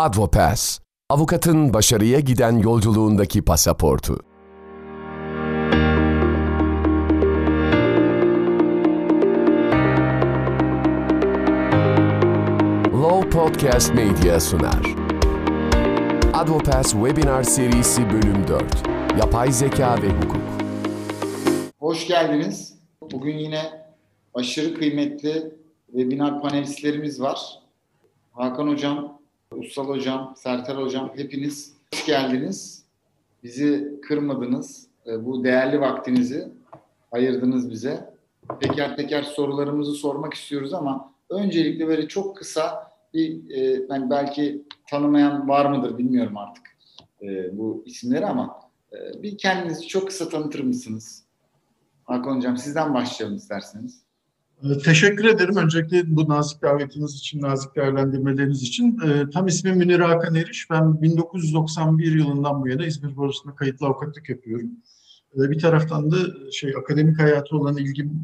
Advopass, avukatın başarıya giden yolculuğundaki pasaportu. Law Podcast Media sunar. Advopass Webinar Serisi Bölüm 4. Yapay Zeka ve Hukuk. Hoş geldiniz. Bugün yine aşırı kıymetli webinar panelistlerimiz var. Hakan Hocam, Ussal Hocam, Serter Hocam hepiniz hoş geldiniz. Bizi kırmadınız. E, Bu değerli vaktinizi ayırdınız bize. Teker teker sorularımızı sormak istiyoruz ama öncelikle böyle çok kısa bir e, yani belki tanımayan var mıdır bilmiyorum artık e, bu isimleri ama e, bir kendinizi çok kısa tanıtır mısınız? Hakan Hocam sizden başlayalım isterseniz. Ee, Teşekkür ederim. Öncelikle bu nazik davetiniz için, nazik değerlendirmeleriniz için. Ee, tam ismim Münir Hakan Eriş. Ben 1991 yılından bu yana İzmir Borsası'nda kayıtlı avukatlık yapıyorum. Ee, bir taraftan da şey akademik hayatı olan ilgim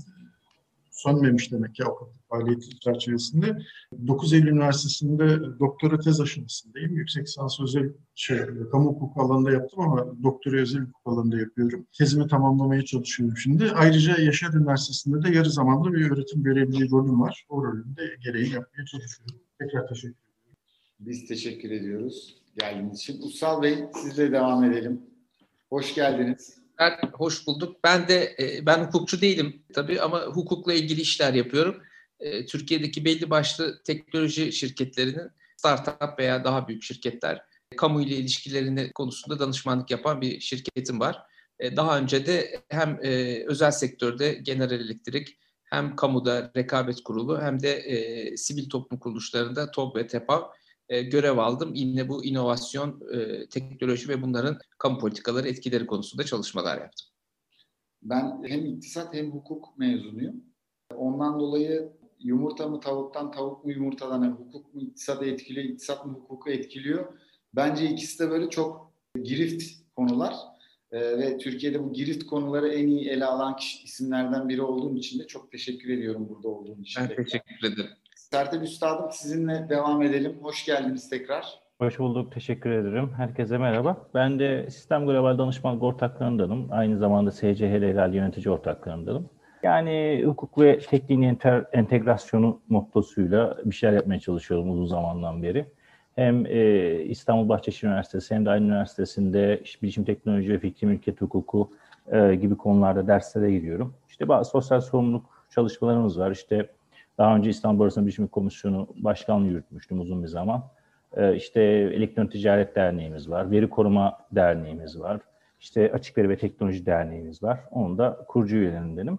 sönmemiş demek ki avukatlık faaliyeti çerçevesinde. 9 Eylül Üniversitesi'nde doktora tez aşamasındayım. Yüksek lisans özel şey, kamu hukuku alanında yaptım ama doktora özel hukuk alanında yapıyorum. Tezimi tamamlamaya çalışıyorum şimdi. Ayrıca Yaşar Üniversitesi'nde de yarı zamanlı bir öğretim görevliliği rolüm var. O rolümde gereği yapmaya çalışıyorum. Tekrar teşekkür ederim. Biz teşekkür ediyoruz geldiğiniz için. Ussal Bey sizle devam edelim. Hoş geldiniz. Ben hoş bulduk. Ben de e, ben hukukçu değilim tabii ama hukukla ilgili işler yapıyorum. E, Türkiye'deki belli başlı teknoloji şirketlerinin startup veya daha büyük şirketler kamu ile ilişkilerini konusunda danışmanlık yapan bir şirketim var. E, Daha önce de hem özel sektörde General Electric hem kamuda rekabet kurulu hem de sivil toplum kuruluşlarında TOB ve TEPAV e, görev aldım. Yine bu inovasyon, e, teknoloji ve bunların kamu politikaları etkileri konusunda çalışmalar yaptım. Ben hem iktisat hem hukuk mezunuyum. Ondan dolayı yumurta mı tavuktan, tavuk mu yumurtadan, yani hukuk mu iktisadı etkiliyor, iktisat mı hukuku etkiliyor. Bence ikisi de böyle çok girift konular. Ee, ve Türkiye'de bu girift konuları en iyi ele alan kişi, isimlerden biri olduğum için de çok teşekkür ediyorum burada olduğum için. Ben teşekkür ederim. Sertab Üstadım sizinle devam edelim. Hoş geldiniz tekrar. Hoş bulduk, teşekkür ederim. Herkese merhaba. Ben de Sistem Global Danışmanlık Ortaklığı'ndanım. Aynı zamanda SCHL Helal Yönetici Ortaklığı'ndanım. Yani hukuk ve tekniğin enter, entegrasyonu mottosuyla bir şeyler yapmaya çalışıyorum uzun zamandan beri. Hem e, İstanbul Bahçeşehir Üniversitesi hem de aynı üniversitesinde işte bilişim teknoloji ve fikri mülkiyet hukuku e, gibi konularda derslere giriyorum. İşte bazı sosyal sorumluluk çalışmalarımız var. İşte daha önce İstanbul Borsası Bilişim Komisyonu Başkanlığı yürütmüştüm uzun bir zaman. Ee, işte Elektronik Ticaret Derneğimiz var, Veri Koruma Derneğimiz var, işte Açık Veri ve Teknoloji Derneğimiz var. Onun da kurucu üyelerindenim.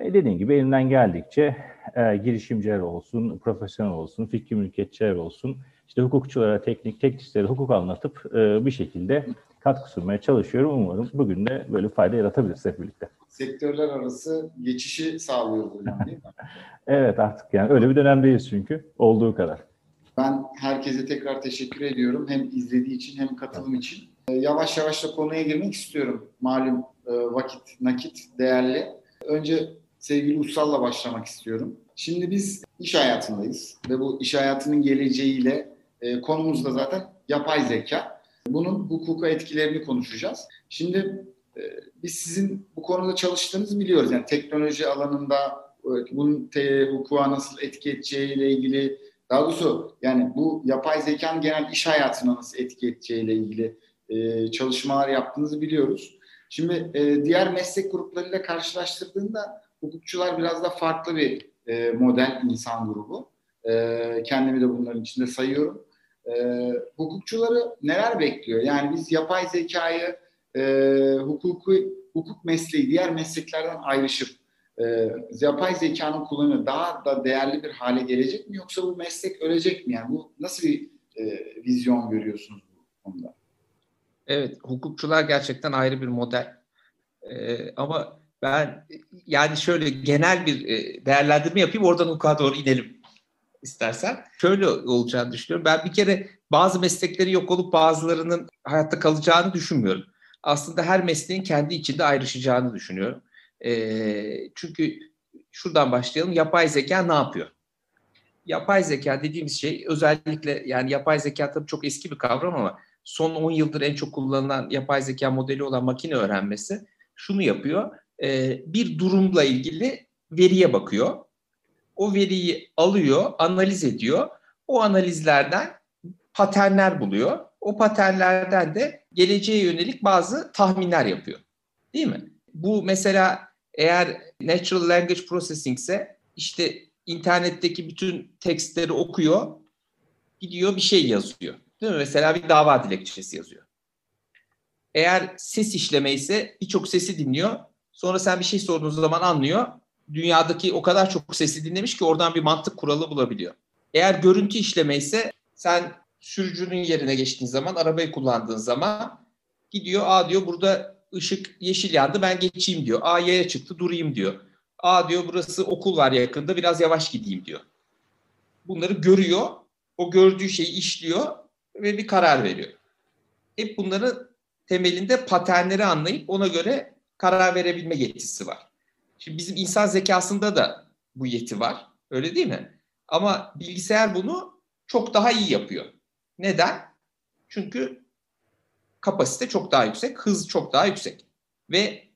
Ee, dediğim gibi elimden geldikçe e, girişimciler olsun, profesyonel olsun, fikri mülkiyetçiler olsun, işte hukukçulara teknik, teknisleri hukuk anlatıp e, bir şekilde katkı sunmaya çalışıyorum. Umarım bugün de böyle fayda yaratabiliriz hep birlikte. Sektörler arası geçişi sağlıyoruz hocam değil mi? Evet artık yani öyle bir dönemdeyiz çünkü olduğu kadar. Ben herkese tekrar teşekkür ediyorum. Hem izlediği için hem katılım için. Ee, Yavaş yavaş da konuya girmek istiyorum. Malum e, vakit, nakit değerli. Önce sevgili Ussal'la başlamak istiyorum. Şimdi biz iş hayatındayız ve bu iş hayatının geleceğiyle e, konumuz da zaten yapay zeka. Bunun hukuka etkilerini konuşacağız. Şimdi e, biz sizin bu konuda çalıştığınızı biliyoruz. Yani teknoloji alanında e, bunun te, hukuka nasıl etki edeceğiyle ilgili daha doğrusu yani bu yapay zekanın genel iş hayatına nasıl etki edeceğiyle ilgili e, çalışmalar yaptığınızı biliyoruz. Şimdi e, diğer meslek gruplarıyla karşılaştırdığında hukukçular biraz da farklı bir e, model insan grubu. E, kendimi de bunların içinde sayıyorum. E, hukukçuları neler bekliyor? Yani biz yapay zekayı e, hukuku, hukuk mesleği diğer mesleklerden ayrışıp e, yapay zekanın kullanımı daha da değerli bir hale gelecek mi yoksa bu meslek ölecek mi? Yani bu nasıl bir e, vizyon görüyorsunuz bu konuda? Evet, hukukçular gerçekten ayrı bir model. Ee, ama ben yani şöyle genel bir e, değerlendirme yapayım, oradan hukuka doğru inelim istersen. Şöyle olacağını düşünüyorum. Ben bir kere bazı meslekleri yok olup bazılarının hayatta kalacağını düşünmüyorum. Aslında her mesleğin kendi içinde ayrışacağını düşünüyorum. Ee, çünkü şuradan başlayalım. Yapay zeka ne yapıyor? yapay zeka dediğimiz şey özellikle yani yapay zeka tabii çok eski bir kavram ama son 10 yıldır en çok kullanılan yapay zeka modeli olan makine öğrenmesi şunu yapıyor. E, bir durumla ilgili veriye bakıyor. O veriyi alıyor, analiz ediyor. O analizlerden paternler buluyor. O paternlerden de geleceğe yönelik bazı tahminler yapıyor. Değil mi? Bu mesela eğer natural language processing ise işte internetteki bütün tekstleri okuyor, gidiyor bir şey yazıyor. Değil mi? Mesela bir dava dilekçesi yazıyor. Eğer ses işleme ise birçok sesi dinliyor. Sonra sen bir şey sorduğun zaman anlıyor. Dünyadaki o kadar çok sesi dinlemiş ki oradan bir mantık kuralı bulabiliyor. Eğer görüntü işleme ise sen sürücünün yerine geçtiğin zaman, arabayı kullandığın zaman gidiyor, aa diyor burada ışık yeşil yandı ben geçeyim diyor. Aa yaya çıktı durayım diyor. Aa diyor burası okul var yakında biraz yavaş gideyim diyor. Bunları görüyor, o gördüğü şeyi işliyor ve bir karar veriyor. Hep bunların temelinde paternleri anlayıp ona göre karar verebilme yetisi var. Şimdi bizim insan zekasında da bu yeti var. Öyle değil mi? Ama bilgisayar bunu çok daha iyi yapıyor. Neden? Çünkü kapasite çok daha yüksek, hız çok daha yüksek. Ve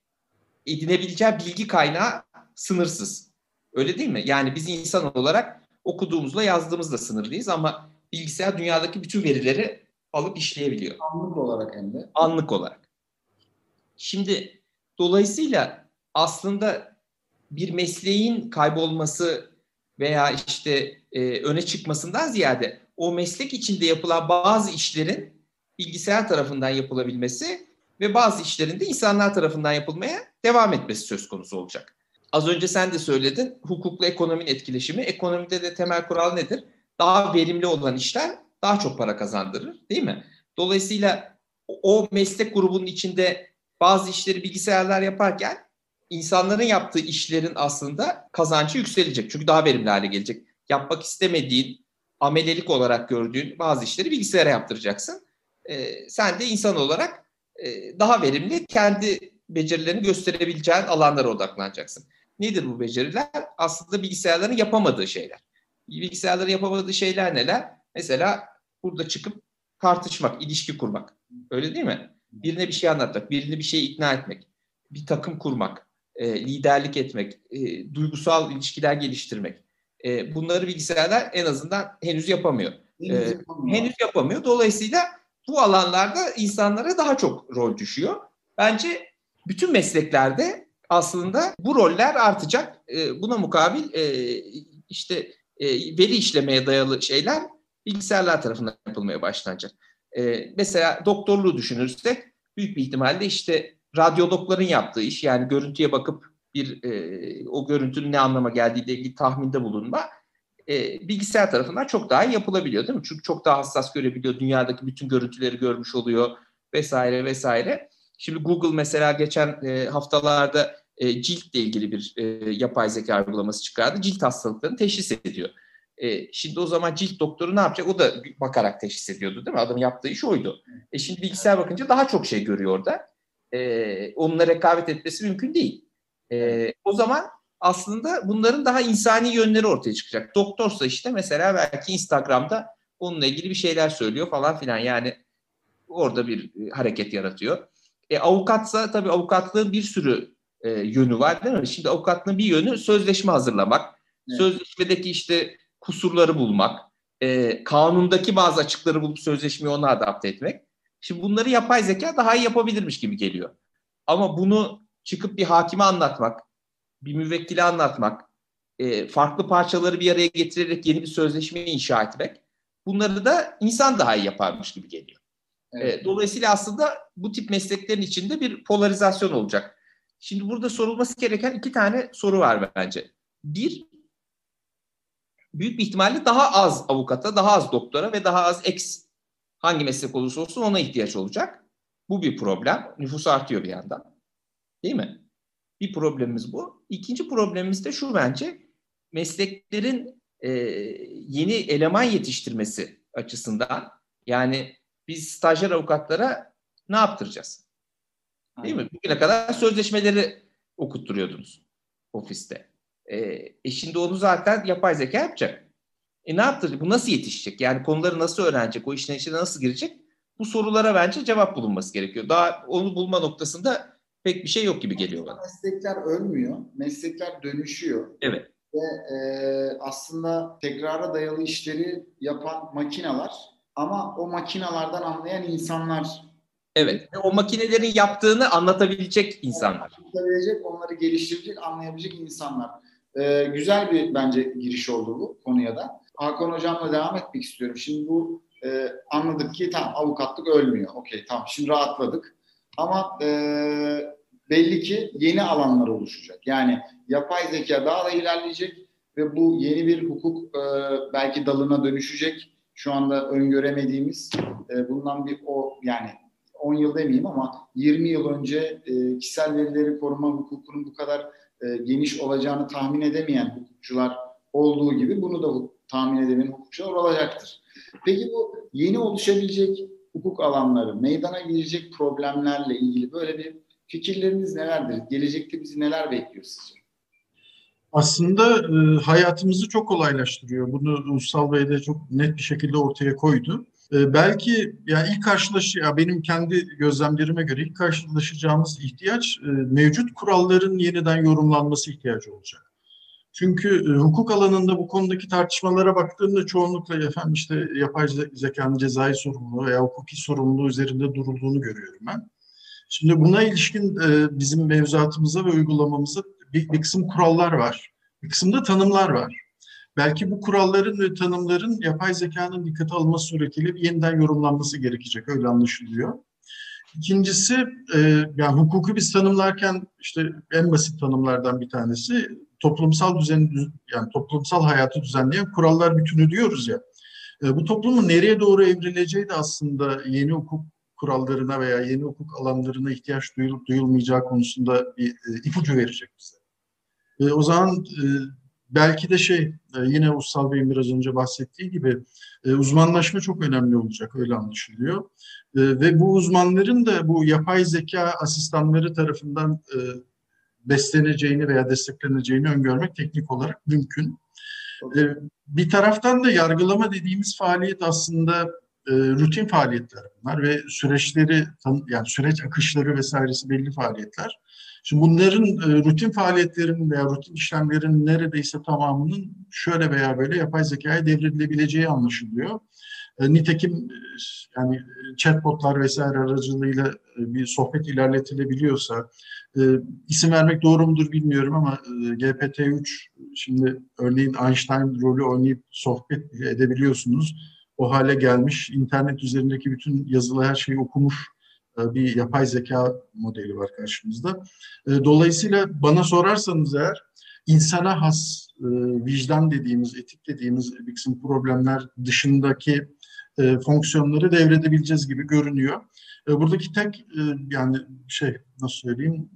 edinebileceği bilgi kaynağı sınırsız. Öyle değil mi? Yani biz insan olarak okuduğumuzla yazdığımızla sınırlıyız ama bilgisayar dünyadaki bütün verileri alıp işleyebiliyor. Anlık olarak hem de. Anlık olarak. Şimdi dolayısıyla aslında bir mesleğin kaybolması veya işte e, öne çıkmasından ziyade o meslek içinde yapılan bazı işlerin bilgisayar tarafından yapılabilmesi ve bazı işlerin de insanlar tarafından yapılmaya devam etmesi söz konusu olacak. Az önce sen de söyledin hukukla ekonominin etkileşimi. Ekonomide de temel kural nedir? Daha verimli olan işler daha çok para kazandırır değil mi? Dolayısıyla o meslek grubunun içinde bazı işleri bilgisayarlar yaparken insanların yaptığı işlerin aslında kazancı yükselecek. Çünkü daha verimli hale gelecek. Yapmak istemediğin, amelelik olarak gördüğün bazı işleri bilgisayara yaptıracaksın. Ee, sen de insan olarak e, daha verimli kendi becerilerini gösterebileceğin alanlara odaklanacaksın. Nedir bu beceriler? Aslında bilgisayarların yapamadığı şeyler. Bilgisayarların yapamadığı şeyler neler? Mesela burada çıkıp tartışmak, ilişki kurmak. Öyle değil mi? Birine bir şey anlatmak, birini bir şeye ikna etmek, bir takım kurmak, e, liderlik etmek, e, duygusal ilişkiler geliştirmek. E, bunları bilgisayarlar en azından henüz yapamıyor. Henüz Ee, yapamıyor. henüz yapamıyor. Dolayısıyla bu alanlarda insanlara daha çok rol düşüyor. Bence bütün mesleklerde aslında bu roller artacak. E, buna mukabil e, işte e, veri işlemeye dayalı şeyler bilgisayarlar tarafından yapılmaya başlanacak. E, mesela doktorluğu düşünürsek büyük bir ihtimalle işte radyologların yaptığı iş yani görüntüye bakıp bir e, o görüntünün ne anlama geldiğiyle ilgili tahminde bulunma e, bilgisayar tarafından çok daha iyi yapılabiliyor değil mi? Çünkü çok daha hassas görebiliyor. Dünyadaki bütün görüntüleri görmüş oluyor vesaire vesaire. Şimdi Google mesela geçen e, haftalarda e, ciltle ilgili bir e, yapay zeka uygulaması çıkardı. Cilt hastalıklarını teşhis ediyor. E, şimdi o zaman cilt doktoru ne yapacak? O da bakarak teşhis ediyordu değil mi? Adamın yaptığı iş oydu. E şimdi bilgisayar bakınca daha çok şey görüyor orada. E, onunla rekabet etmesi mümkün değil. E, o zaman aslında bunların daha insani yönleri ortaya çıkacak. Doktorsa işte mesela belki Instagram'da onunla ilgili bir şeyler söylüyor falan filan. Yani orada bir e, hareket yaratıyor. E, avukatsa tabii avukatlığın bir sürü e, yönü var değil mi? Şimdi avukatlığın bir yönü sözleşme hazırlamak. Evet. Sözleşmedeki işte kusurları bulmak. E, kanundaki bazı açıkları bulup sözleşmeyi ona adapte etmek. Şimdi bunları yapay zeka daha iyi yapabilirmiş gibi geliyor. Ama bunu çıkıp bir hakime anlatmak, bir müvekkile anlatmak, e, farklı parçaları bir araya getirerek yeni bir sözleşme inşa etmek, bunları da insan daha iyi yaparmış gibi geliyor. Evet. E, dolayısıyla aslında bu tip mesleklerin içinde bir polarizasyon olacak. Şimdi burada sorulması gereken iki tane soru var bence. Bir, büyük bir ihtimalle daha az avukata, daha az doktora ve daha az ex hangi meslek olursa olsun ona ihtiyaç olacak. Bu bir problem. Nüfus artıyor bir yandan. Değil mi? Bir problemimiz bu. İkinci problemimiz de şu bence. Mesleklerin e, yeni eleman yetiştirmesi açısından yani biz stajyer avukatlara ne yaptıracağız? Değil mi? Bugüne kadar sözleşmeleri okutturuyordunuz ofiste. E, e şimdi onu zaten yapay zeka yapacak. E ne yaptıracak? Bu nasıl yetişecek? Yani konuları nasıl öğrenecek? O işin içine nasıl girecek? Bu sorulara bence cevap bulunması gerekiyor. Daha onu bulma noktasında pek bir şey yok gibi geliyor bana. Meslekler ölmüyor, meslekler dönüşüyor. Evet. Ve e, aslında tekrara dayalı işleri yapan makineler ama o makinalardan anlayan insanlar Evet. Ve o makinelerin yaptığını anlatabilecek insanlar. anlatabilecek, onları geliştirecek, anlayabilecek insanlar. Ee, güzel bir bence giriş oldu bu konuya da. Hakan Hocam'la devam etmek istiyorum. Şimdi bu e, anladık ki tamam avukatlık ölmüyor. Okey tamam şimdi rahatladık. Ama e, belli ki yeni alanlar oluşacak. Yani yapay zeka daha da ilerleyecek ve bu yeni bir hukuk e, belki dalına dönüşecek. Şu anda öngöremediğimiz e, bundan bir o yani 10 yıl demeyeyim ama 20 yıl önce e, kişisel verileri koruma hukukunun bu kadar e, geniş olacağını tahmin edemeyen hukukçular olduğu gibi bunu da tahmin edemeyen hukukçular olacaktır. Peki bu yeni oluşabilecek hukuk alanları, meydana gelecek problemlerle ilgili böyle bir fikirleriniz nelerdir? Gelecekte bizi neler bekliyor sizce? Aslında e, hayatımızı çok kolaylaştırıyor. Bunu Ulusal Bey de çok net bir şekilde ortaya koydu. E, belki yani ilk karşılaş ya benim kendi gözlemlerime göre ilk karşılaşacağımız ihtiyaç e, mevcut kuralların yeniden yorumlanması ihtiyacı olacak. Çünkü e, hukuk alanında bu konudaki tartışmalara baktığımda çoğunlukla efendim işte yapay zekanın cezai sorumluluğu veya hukuki sorumluluğu üzerinde durulduğunu görüyorum ben. Şimdi buna ilişkin e, bizim mevzuatımıza ve uygulamamıza bir, bir kısım kurallar var. Bir kısımda tanımlar var. Belki bu kuralların ve tanımların yapay zekanın dikkate alınması suretiyle bir yeniden yorumlanması gerekecek. Öyle anlaşılıyor. İkincisi, e, yani hukuku biz tanımlarken işte en basit tanımlardan bir tanesi toplumsal düzen, yani toplumsal hayatı düzenleyen kurallar bütünü diyoruz ya. E, bu toplumun nereye doğru evrileceği de aslında yeni hukuk kurallarına veya yeni hukuk alanlarına ihtiyaç duyulup duyulmayacağı konusunda bir e, ipucu verecek bize. E, o zaman e, belki de şey e, yine Ussal Bey'in biraz önce bahsettiği gibi e, uzmanlaşma çok önemli olacak öyle anlaşılıyor. E, ve bu uzmanların da bu yapay zeka asistanları tarafından e, besleneceğini veya destekleneceğini öngörmek teknik olarak mümkün. E, bir taraftan da yargılama dediğimiz faaliyet aslında e, rutin faaliyetler bunlar ve süreçleri yani süreç akışları vesairesi belli faaliyetler. Şimdi bunların e, rutin faaliyetlerin veya rutin işlemlerin neredeyse tamamının şöyle veya böyle yapay zekaya devredilebileceği anlaşılıyor. E, nitekim yani chatbotlar vesaire aracılığıyla bir sohbet ilerletilebiliyorsa, e, isim vermek doğru mudur bilmiyorum ama e, GPT-3 şimdi örneğin Einstein rolü oynayıp sohbet edebiliyorsunuz. O hale gelmiş, internet üzerindeki bütün yazılı her şeyi okumuş e, bir yapay zeka modeli var karşımızda. E, dolayısıyla bana sorarsanız eğer insana has e, vicdan dediğimiz, etik dediğimiz bir kısım problemler dışındaki fonksiyonları devredebileceğiz gibi görünüyor. Buradaki tek yani şey nasıl söyleyeyim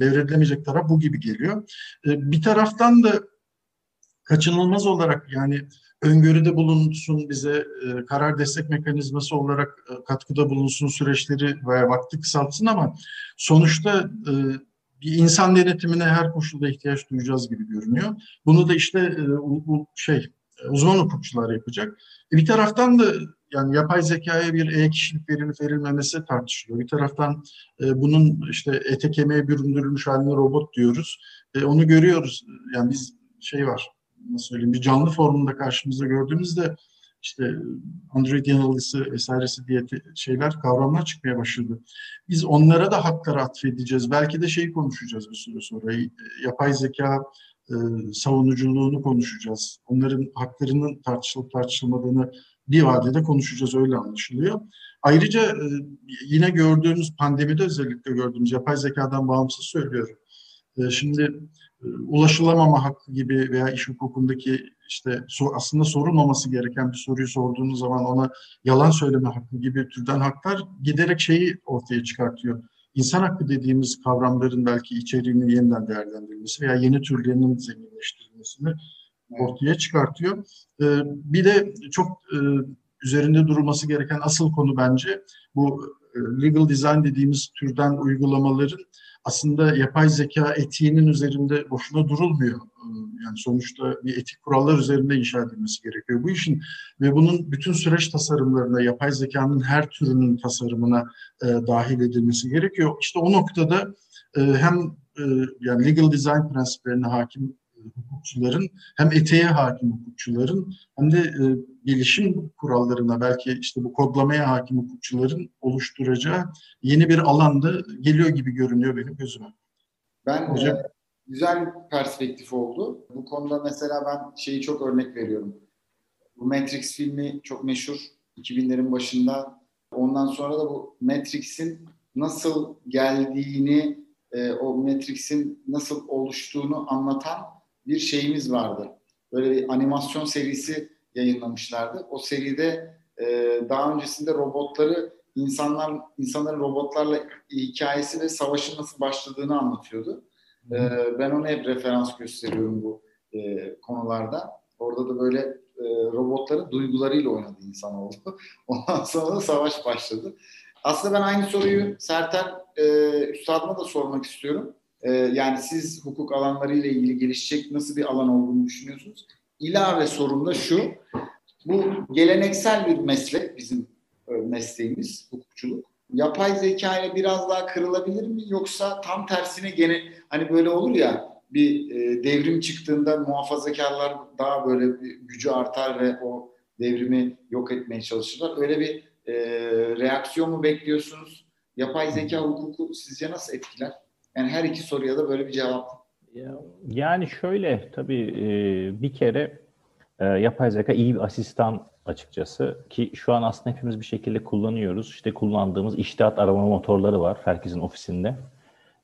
devredilemeyecek taraf bu gibi geliyor. Bir taraftan da kaçınılmaz olarak yani öngörüde bulunsun, bize e, karar destek mekanizması olarak e, katkıda bulunsun, süreçleri veya vakti kısaltsın ama sonuçta e, bir insan denetimine her koşulda ihtiyaç duyacağız gibi görünüyor. Bunu da işte e, bu şey uzman hukukçular yapacak. E, bir taraftan da yani yapay zekaya bir e-kişilik verilip verilmemesi tartışılıyor. Bir taraftan e, bunun işte ete kemiğe büründürülmüş haline robot diyoruz. E, onu görüyoruz. Yani biz şey var, nasıl söyleyeyim bir canlı formunda karşımıza gördüğümüzde işte Android yanılgısı vesairesi diye şeyler, kavramlar çıkmaya başladı. Biz onlara da hakları atfedeceğiz. Belki de şeyi konuşacağız bir süre sonra. Yapay zeka e, savunuculuğunu konuşacağız. Onların haklarının tartışılıp tartışılmadığını bir vadede konuşacağız öyle anlaşılıyor. Ayrıca e, yine gördüğümüz pandemide özellikle gördüğümüz yapay zekadan bağımsız söylüyorum. E, şimdi ulaşılamama hakkı gibi veya iş hukukundaki işte aslında sorulmaması gereken bir soruyu sorduğunuz zaman ona yalan söyleme hakkı gibi türden haklar giderek şeyi ortaya çıkartıyor. İnsan hakkı dediğimiz kavramların belki içeriğinin yeniden değerlendirilmesi veya yeni türlerinin zenginleştirilmesini ortaya çıkartıyor. Bir de çok üzerinde durulması gereken asıl konu bence bu legal design dediğimiz türden uygulamaların aslında yapay zeka etiğinin üzerinde boşuna durulmuyor. Ee, Yani sonuçta bir etik kurallar üzerinde inşa edilmesi gerekiyor. Bu işin ve bunun bütün süreç tasarımlarına, yapay zekanın her türünün tasarımına e, dahil edilmesi gerekiyor. İşte o noktada e, hem e, yani legal design prensiplerine hakim hukukçuların hem etiğe hakim hukukçuların hem de e, gelişim kurallarına belki işte bu kodlamaya hakim hukukçuların oluşturacağı yeni bir alanda geliyor gibi görünüyor benim gözüme. Ben Hocam. e, güzel bir perspektif oldu. Bu konuda mesela ben şeyi çok örnek veriyorum. Bu Matrix filmi çok meşhur 2000'lerin başında. Ondan sonra da bu Matrix'in nasıl geldiğini, e, o Matrix'in nasıl oluştuğunu anlatan bir şeyimiz vardı. Böyle bir animasyon serisi yayınlamışlardı. O seride e, daha öncesinde robotları insanlar insanların robotlarla hikayesi ve savaşın nasıl başladığını anlatıyordu. Ee, ben ona hep referans gösteriyorum bu e, konularda. Orada da böyle e, robotların duygularıyla oynadı insan oldu. Ondan sonra da savaş başladı. Aslında ben aynı soruyu Serter e, Üstad'ıma da sormak istiyorum. E, yani siz hukuk alanlarıyla ilgili gelişecek nasıl bir alan olduğunu düşünüyorsunuz? İlave sorum da şu. Bu geleneksel bir meslek bizim e, mesleğimiz hukukçuluk. Yapay zeka ile biraz daha kırılabilir mi yoksa tam tersine gene hani böyle olur ya bir e, devrim çıktığında muhafazakarlar daha böyle bir gücü artar ve o devrimi yok etmeye çalışırlar. Öyle bir e, reaksiyon mu bekliyorsunuz? Yapay zeka hukuku sizce nasıl etkiler? Yani her iki soruya da böyle bir cevap. Ya- Yani şöyle tabii e, bir kere e, yapay zeka iyi bir asistan açıkçası ki şu an aslında hepimiz bir şekilde kullanıyoruz. İşte kullandığımız iştihat arama motorları var herkesin ofisinde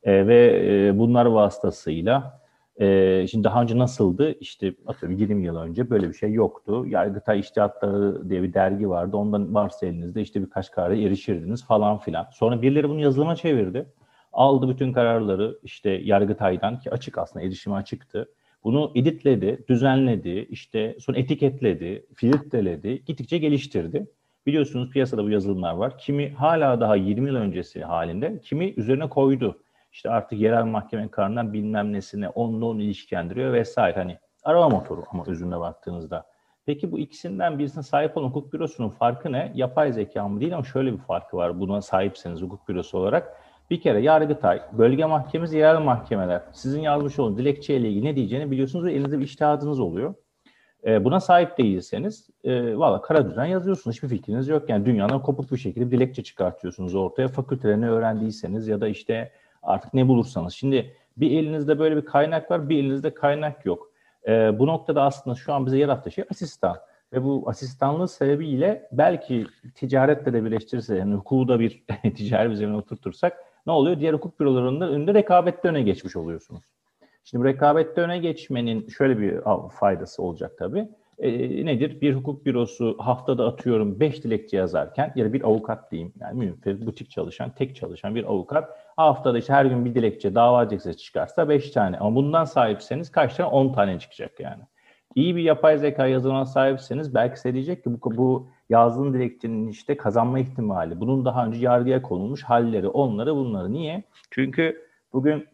E, ve e, bunlar vasıtasıyla e, şimdi daha önce nasıldı? İşte atıyorum 20 yıl önce böyle bir şey yoktu. Yargıtay İştihatları diye bir dergi vardı. Ondan varsa elinizde işte birkaç karara erişirdiniz falan filan. Sonra birileri bunu yazılıma çevirdi. Aldı bütün kararları işte Yargıtay'dan ki açık aslında erişime açıktı. Bunu editledi, düzenledi, işte sonra etiketledi, filtreledi, gittikçe geliştirdi. Biliyorsunuz piyasada bu yazılımlar var. Kimi hala daha 20 yıl öncesi halinde, kimi üzerine koydu. İşte artık yerel mahkeme kararından bilmem nesine onunla onu ilişkilendiriyor vesaire. Hani arama motoru ama özünde baktığınızda. Peki bu ikisinden birisine sahip olan hukuk bürosunun farkı ne? Yapay zeka mı değil ama şöyle bir farkı var buna sahipseniz hukuk bürosu olarak. Bir kere Yargıtay, bölge mahkemesi, yerel mahkemeler sizin yazmış olduğunuz dilekçeyle ilgili ne diyeceğini biliyorsunuz ve elinizde bir iştihadınız oluyor. E, buna sahip değilseniz e, valla kara düzen yazıyorsunuz. Hiçbir fikriniz yok. Yani dünyadan kopuk bir şekilde dilekçe çıkartıyorsunuz ortaya. Fakültelerini öğrendiyseniz ya da işte artık ne bulursanız. Şimdi bir elinizde böyle bir kaynak var, bir elinizde kaynak yok. E, bu noktada aslında şu an bize yarattığı şey asistan. Ve bu asistanlığı sebebiyle belki ticaretle de birleştirirse, yani hukuku da bir ticari bir zemine oturtursak ne oluyor? Diğer hukuk bürolarının önünde rekabette öne geçmiş oluyorsunuz. Şimdi bu rekabette öne geçmenin şöyle bir faydası olacak tabii. E, nedir? Bir hukuk bürosu haftada atıyorum 5 dilekçe yazarken ya da bir avukat diyeyim yani münferit, butik çalışan, tek çalışan bir avukat haftada işte her gün bir dilekçe dava dilekçesi çıkarsa 5 tane ama bundan sahipseniz kaç tane? 10 tane çıkacak yani. İyi bir yapay zeka yazılımına sahipseniz belki size diyecek ki bu, bu yazdığın dilekçenin işte kazanma ihtimali, bunun daha önce yargıya konulmuş halleri, onları bunları. Niye? Çünkü bugün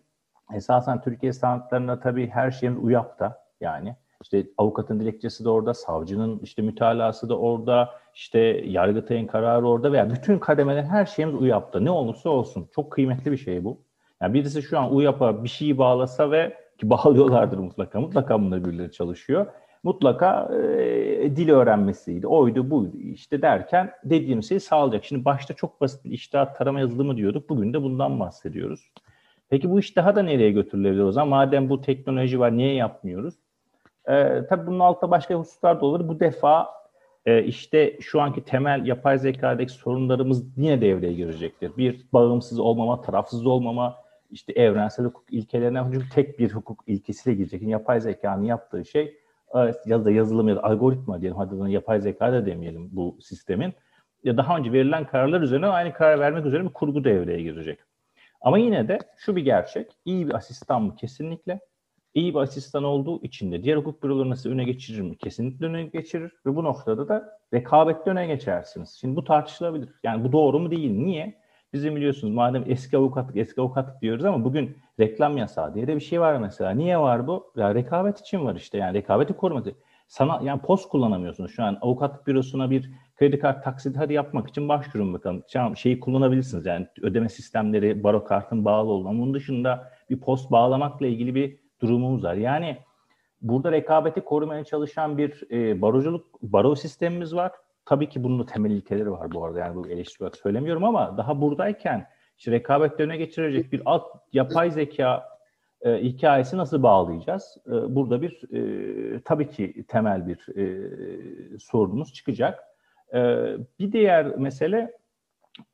esasen Türkiye standartlarına tabii her şeyimiz UYAP'ta yani. İşte avukatın dilekçesi de orada, savcının işte mütalası da orada, işte yargıtayın kararı orada veya bütün kademeler her şeyimiz UYAP'ta. Ne olursa olsun. Çok kıymetli bir şey bu. Yani birisi şu an UYAP'a bir şeyi bağlasa ve ki bağlıyorlardır mutlaka. Mutlaka bunları birileri çalışıyor. Mutlaka e, dil öğrenmesiydi, oydu buydu işte derken dediğim şeyi sağlayacak. Şimdi başta çok basit bir iştahat tarama yazılımı diyorduk. Bugün de bundan bahsediyoruz. Peki bu iş daha da nereye götürülebilir o zaman? Madem bu teknoloji var niye yapmıyoruz? Ee, tabii bunun altında başka hususlar da olur. Bu defa e, işte şu anki temel yapay zekadaki sorunlarımız yine devreye girecektir. Bir, bağımsız olmama, tarafsız olmama, işte evrensel hukuk ilkelerine çünkü tek bir hukuk ilkesiyle girecek. Yapay zekanın yaptığı şey ya da yazılım ya da algoritma diyelim, hadi bunu yapay zeka da demeyelim bu sistemin. Ya daha önce verilen kararlar üzerine aynı karar vermek üzere bir kurgu devreye girecek. Ama yine de şu bir gerçek, iyi bir asistan mı? Kesinlikle. İyi bir asistan olduğu için de diğer hukuk büroları nasıl öne geçirir mi? Kesinlikle öne geçirir ve bu noktada da rekabette öne geçersiniz. Şimdi bu tartışılabilir. Yani bu doğru mu değil? Niye? Bizim biliyorsunuz madem eski avukatlık, eski avukatlık diyoruz ama bugün reklam yasağı diye de bir şey var mesela. Niye var bu? Ya rekabet için var işte yani rekabeti korumak. Sana yani post kullanamıyorsunuz şu an avukatlık bürosuna bir kredi kart taksidi hadi yapmak için başvurun bakalım. Tamam şeyi kullanabilirsiniz yani ödeme sistemleri baro kartın bağlı. Ama bunun dışında bir post bağlamakla ilgili bir durumumuz var. Yani burada rekabeti korumaya çalışan bir e, baroculuk, baro sistemimiz var. Tabii ki bunun temel ilkeleri var bu arada. Yani bu eleştiri olarak söylemiyorum ama daha buradayken işte rekabet öne geçirecek bir alt yapay zeka e, hikayesi nasıl bağlayacağız? E, burada bir e, tabii ki temel bir e, sorunumuz çıkacak. E, bir diğer mesele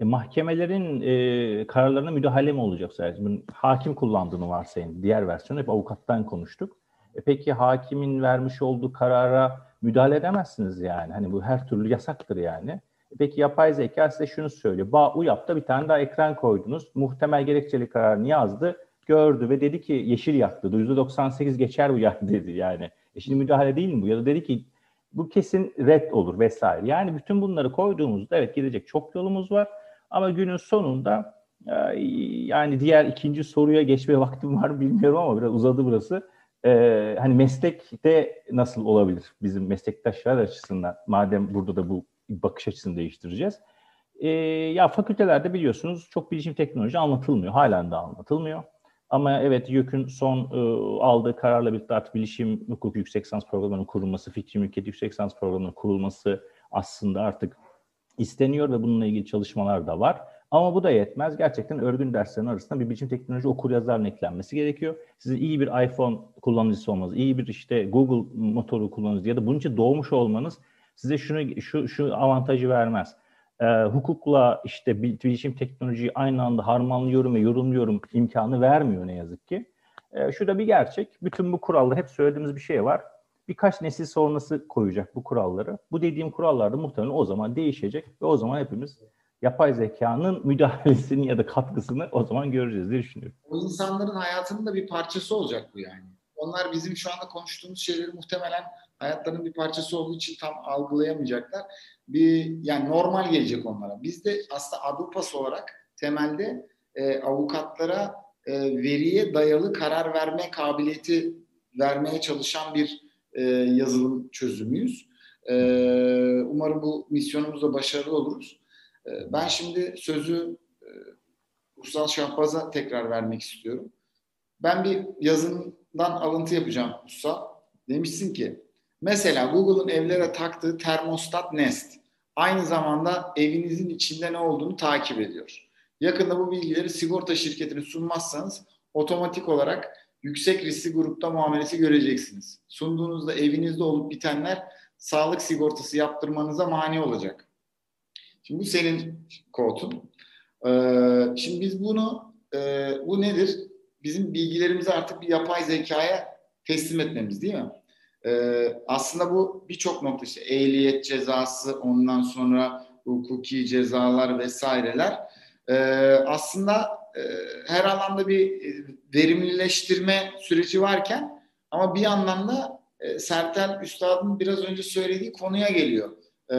e, mahkemelerin e, kararlarına müdahale mi olacak sadece? Bunun hakim kullandığını varsayın. Diğer versiyonu hep avukattan konuştuk. E, peki hakimin vermiş olduğu karara müdahale edemezsiniz yani. Hani bu her türlü yasaktır yani. Peki yapay zeka size şunu söylüyor. Ba UYAP'ta bir tane daha ekran koydunuz. Muhtemel gerekçeli kararını yazdı. Gördü ve dedi ki yeşil yaktı. %98 geçer bu yaktı dedi yani. E şimdi müdahale değil mi bu? Ya da dedi ki bu kesin red olur vesaire. Yani bütün bunları koyduğumuzda evet gidecek çok yolumuz var. Ama günün sonunda e, yani diğer ikinci soruya geçme vaktim var bilmiyorum ama biraz uzadı burası. Ee, hani meslekte nasıl olabilir bizim meslektaşlar açısından madem burada da bu bakış açısını değiştireceğiz. Ee, ya fakültelerde biliyorsunuz çok bilişim teknoloji anlatılmıyor. Halen de anlatılmıyor. Ama evet YÖK'ün son e, aldığı kararla birlikte artık bilişim hukuk yüksek lisans programlarının kurulması, fikri mülkiyet yüksek lisans programlarının kurulması aslında artık isteniyor ve bununla ilgili çalışmalar da var. Ama bu da yetmez. Gerçekten örgün derslerin arasında bir bilişim teknoloji okur yazarın eklenmesi gerekiyor. Sizin iyi bir iPhone kullanıcısı olmanız, iyi bir işte Google motoru kullanıcısı ya da bunun için doğmuş olmanız size şunu şu şu avantajı vermez. Ee, hukukla işte bilişim teknolojiyi aynı anda harmanlıyorum ve yorumluyorum imkanı vermiyor ne yazık ki. Ee, şu da bir gerçek. Bütün bu kurallar hep söylediğimiz bir şey var. Birkaç nesil sonrası koyacak bu kuralları. Bu dediğim kurallar da muhtemelen o zaman değişecek ve o zaman hepimiz yapay zekanın müdahalesini ya da katkısını o zaman göreceğiz diye düşünüyorum. O insanların hayatının da bir parçası olacak bu yani. Onlar bizim şu anda konuştuğumuz şeyleri muhtemelen hayatlarının bir parçası olduğu için tam algılayamayacaklar. Bir yani normal gelecek onlara. Biz de aslında Adupas olarak temelde e, avukatlara e, veriye dayalı karar verme kabiliyeti vermeye çalışan bir e, yazılım çözümüyüz. E, umarım bu misyonumuzda başarılı oluruz. E, ben şimdi sözü e, Ursal Şahbaz'a tekrar vermek istiyorum. Ben bir yazından alıntı yapacağım Ursal. Demişsin ki mesela Google'ın evlere taktığı termostat Nest aynı zamanda evinizin içinde ne olduğunu takip ediyor. Yakında bu bilgileri sigorta şirketine sunmazsanız otomatik olarak yüksek riskli grupta muamelesi göreceksiniz. Sunduğunuzda evinizde olup bitenler sağlık sigortası yaptırmanıza mani olacak. Şimdi bu senin kodun. Ee, şimdi biz bunu, e, bu nedir? Bizim bilgilerimizi artık bir yapay zekaya teslim etmemiz değil mi? Ee, aslında bu birçok nokta işte ehliyet cezası, ondan sonra hukuki cezalar vesaireler. Ee, aslında e, her alanda bir e, verimlileştirme süreci varken ama bir anlamda e, Sertel Üstad'ın biraz önce söylediği konuya geliyor. E,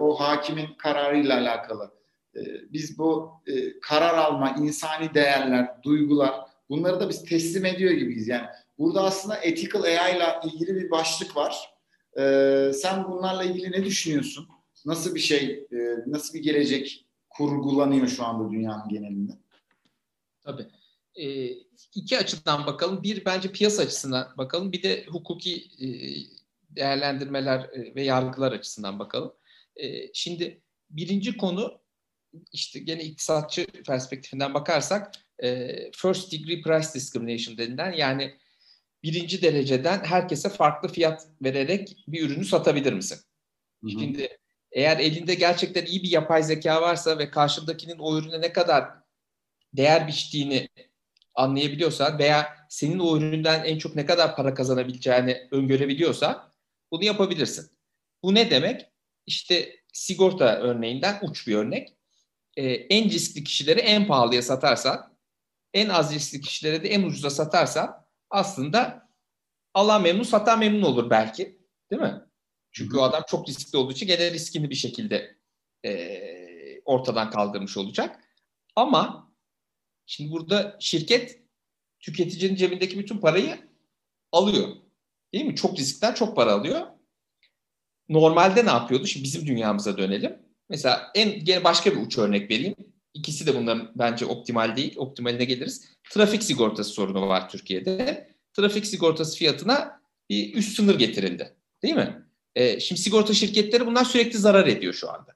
o hakimin kararıyla alakalı. E, biz bu e, karar alma, insani değerler, duygular bunları da biz teslim ediyor gibiyiz. Yani burada aslında ethical AI ile ilgili bir başlık var. E, sen bunlarla ilgili ne düşünüyorsun? Nasıl bir şey, e, nasıl bir gelecek kurgulanıyor şu anda dünyanın genelinde? Tabii. E, iki açıdan bakalım. Bir bence piyasa açısından bakalım. Bir de hukuki e, değerlendirmeler ve yargılar açısından bakalım. E, şimdi birinci konu işte gene iktisatçı perspektifinden bakarsak e, first degree price discrimination denilen yani birinci dereceden herkese farklı fiyat vererek bir ürünü satabilir misin? Hı hı. Şimdi eğer elinde gerçekten iyi bir yapay zeka varsa ve karşındakinin o ürüne ne kadar değer biçtiğini anlayabiliyorsan veya senin o üründen en çok ne kadar para kazanabileceğini öngörebiliyorsa bunu yapabilirsin. Bu ne demek? İşte sigorta örneğinden uç bir örnek. Ee, en riskli kişileri en pahalıya satarsan, en az riskli kişilere de en ucuza satarsan aslında alan memnun, satan memnun olur belki. Değil mi? Çünkü o adam çok riskli olduğu için gene riskini bir şekilde e, ortadan kaldırmış olacak. Ama şimdi burada şirket tüketicinin cebindeki bütün parayı alıyor. Değil mi? Çok riskten çok para alıyor. Normalde ne yapıyordu? Şimdi bizim dünyamıza dönelim. Mesela en gene başka bir uç örnek vereyim. İkisi de bunların bence optimal değil. Optimaline geliriz. Trafik sigortası sorunu var Türkiye'de. Trafik sigortası fiyatına bir üst sınır getirildi. Değil mi? Ee, şimdi sigorta şirketleri bunlar sürekli zarar ediyor şu anda.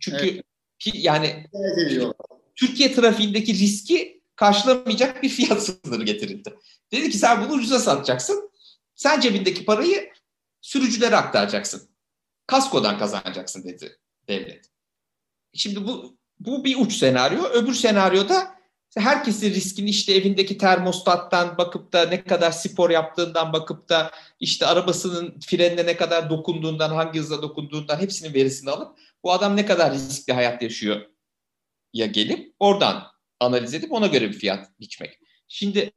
Çünkü Evet. ki yani Evet. Türkiye trafiğindeki riski karşılamayacak bir fiyat sınırı getirildi. Dedi ki sen bunu ucuza satacaksın. Sen cebindeki parayı sürücülere aktaracaksın. Kaskodan kazanacaksın dedi devlet. Şimdi bu bu bir uç senaryo. Öbür senaryoda herkesin riskini işte evindeki termostattan bakıp da ne kadar spor yaptığından bakıp da işte arabasının frenine ne kadar dokunduğundan, hangi hızla dokunduğundan hepsinin verisini alıp bu adam ne kadar riskli hayat yaşıyor ya gelip oradan analiz edip ona göre bir fiyat biçmek. Şimdi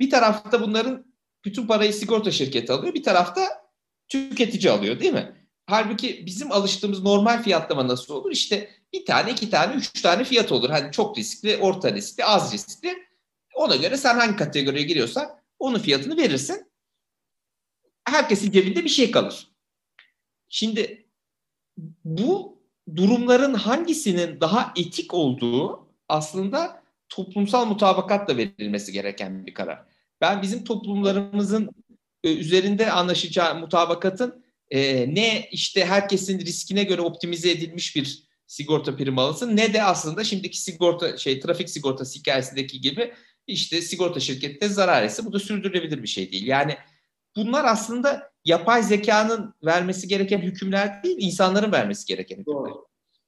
bir tarafta bunların bütün parayı sigorta şirketi alıyor, bir tarafta tüketici alıyor değil mi? Halbuki bizim alıştığımız normal fiyatlama nasıl olur? İşte bir tane, iki tane, üç tane fiyat olur. Hani çok riskli, orta riskli, az riskli. Ona göre sen hangi kategoriye giriyorsan onun fiyatını verirsin. Herkesin cebinde bir şey kalır. Şimdi bu durumların hangisinin daha etik olduğu aslında toplumsal mutabakatla verilmesi gereken bir karar. Ben bizim toplumlarımızın e, üzerinde anlaşacağı mutabakatın e, ne işte herkesin riskine göre optimize edilmiş bir sigorta primi alınsın ne de aslında şimdiki sigorta şey trafik sigortası hikayesindeki gibi işte sigorta şirketi de zarar etse bu da sürdürülebilir bir şey değil. Yani bunlar aslında yapay zekanın vermesi gereken hükümler değil, insanların vermesi gereken hükümler. Doğru.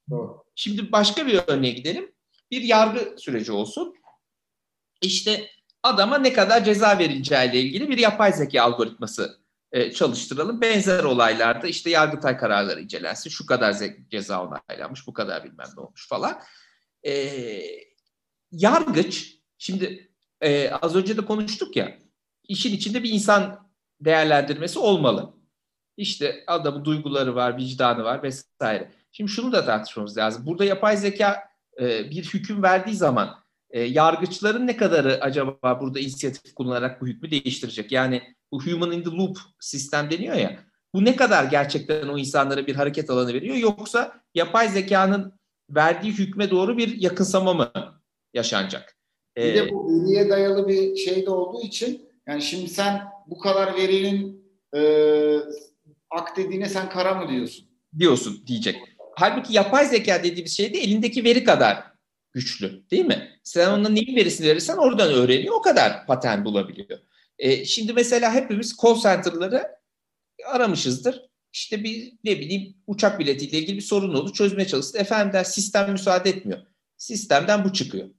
Doğru. Şimdi başka bir örneğe gidelim. Bir yargı süreci olsun. İşte adama ne kadar ceza verileceğiyle ilgili bir yapay zeka algoritması e, çalıştıralım. Benzer olaylarda işte yargıtay kararları incelensin. Şu kadar ceza onaylanmış, bu kadar bilmem ne olmuş falan. E, yargıç, şimdi e, az önce de konuştuk ya, işin içinde bir insan değerlendirmesi olmalı. İşte adamın duyguları var, vicdanı var vesaire. Şimdi şunu da tartışmamız lazım. Burada yapay zeka e, bir hüküm verdiği zaman e, yargıçların ne kadarı acaba burada inisiyatif kullanarak bu hükmü değiştirecek? Yani bu human in the loop sistem deniyor ya. Bu ne kadar gerçekten o insanlara bir hareket alanı veriyor yoksa yapay zekanın verdiği hükme doğru bir yakınsama mı yaşanacak? Bir Ee, de bu veriye dayalı bir şey de olduğu için yani şimdi sen bu kadar verinin e, ak dediğine sen kara mı diyorsun? diyorsun diyecek. Halbuki yapay zeka dediğimiz şey de elindeki veri kadar güçlü değil mi? Sen ona neyin verisini verirsen oradan öğreniyor o kadar patern bulabiliyor. E, şimdi mesela hepimiz call center'ları aramışızdır. İşte bir ne bileyim uçak biletiyle ilgili bir sorun oldu çözmeye çalıştı. Efendim der sistem müsaade etmiyor. Sistemden bu çıkıyor.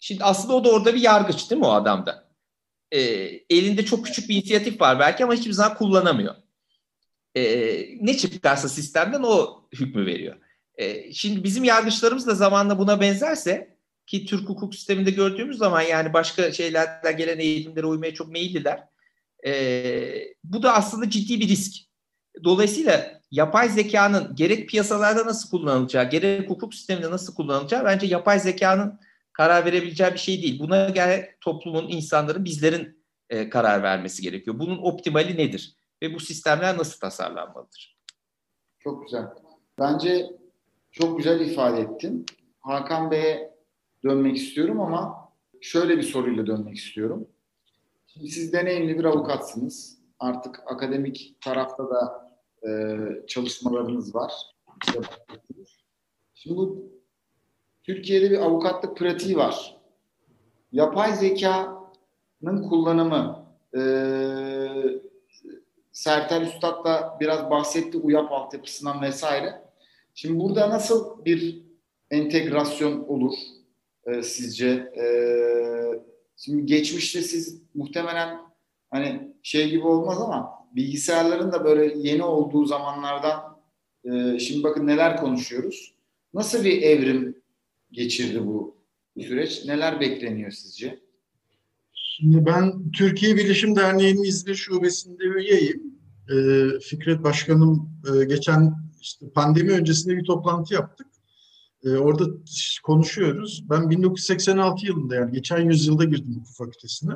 Şimdi aslında o da orada bir yargıç değil mi o adamda? E, elinde çok küçük bir inisiyatif var belki ama hiçbir zaman kullanamıyor. E, ne çıkarsa sistemden o hükmü veriyor. E, şimdi bizim yargıçlarımız da zamanla buna benzerse ki Türk hukuk sisteminde gördüğümüz zaman yani başka şeylerden gelen eğilimlere uymaya çok meyilliler. E, bu da aslında ciddi bir risk. Dolayısıyla yapay zekanın gerek piyasalarda nasıl kullanılacağı, gerek hukuk sisteminde nasıl kullanılacağı bence yapay zekanın karar verebileceği bir şey değil. Buna göre toplumun, insanların, bizlerin e, karar vermesi gerekiyor. Bunun optimali nedir? Ve bu sistemler nasıl tasarlanmalıdır? Çok güzel. Bence çok güzel ifade ettin. Hakan Bey'e dönmek istiyorum ama şöyle bir soruyla dönmek istiyorum. Şimdi siz deneyimli bir avukatsınız. Artık akademik tarafta da e, çalışmalarınız var. Şimdi bu Türkiye'de bir avukatlık pratiği var. Yapay zekanın kullanımı e, Sertel Üstad da biraz bahsetti UYAP altyapısından vesaire. Şimdi burada nasıl bir entegrasyon olur e, sizce? E, şimdi geçmişte siz muhtemelen hani şey gibi olmaz ama bilgisayarların da böyle yeni olduğu zamanlardan e, şimdi bakın neler konuşuyoruz. Nasıl bir evrim geçirdi bu süreç? Neler bekleniyor sizce? Şimdi ben Türkiye Bilişim Derneği'nin İzmir Şubesi'nde üyeyim. Ee, Fikret Başkanım e, geçen işte pandemi öncesinde bir toplantı yaptık. e, orada konuşuyoruz. Ben 1986 yılında yani geçen yüzyılda girdim hukuk fakültesine.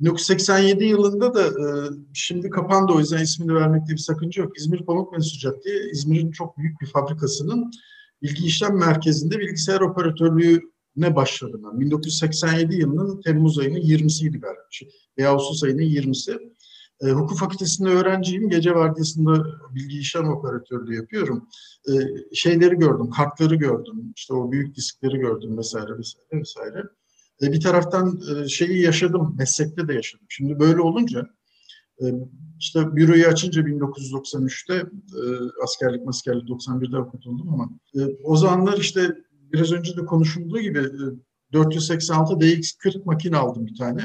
1987 yılında da e, şimdi kapandı o yüzden ismini vermekte bir sakınca yok. İzmir Pamuk Mensucat diye İzmir'in çok büyük bir fabrikasının bilgi işlem merkezinde bilgisayar operatörlüğüne başladım ben. 1987 yılının Temmuz ayının 20'siydi galiba. Veya Ağustos ayının 20'si. E, hukuk fakültesinde öğrenciyim. Gece vardiyasında bilgi işlem operatörlüğü yapıyorum. E, şeyleri gördüm, kartları gördüm. işte o büyük diskleri gördüm vesaire vesaire vesaire. E, bir taraftan e, şeyi yaşadım, meslekte de yaşadım. Şimdi böyle olunca e, işte büroyu açınca 1993'te e, askerlik maskerlik 91'de avukat oldum ama e, o zamanlar işte biraz önce de konuşulduğu gibi e, 486 DX40 makine aldım bir tane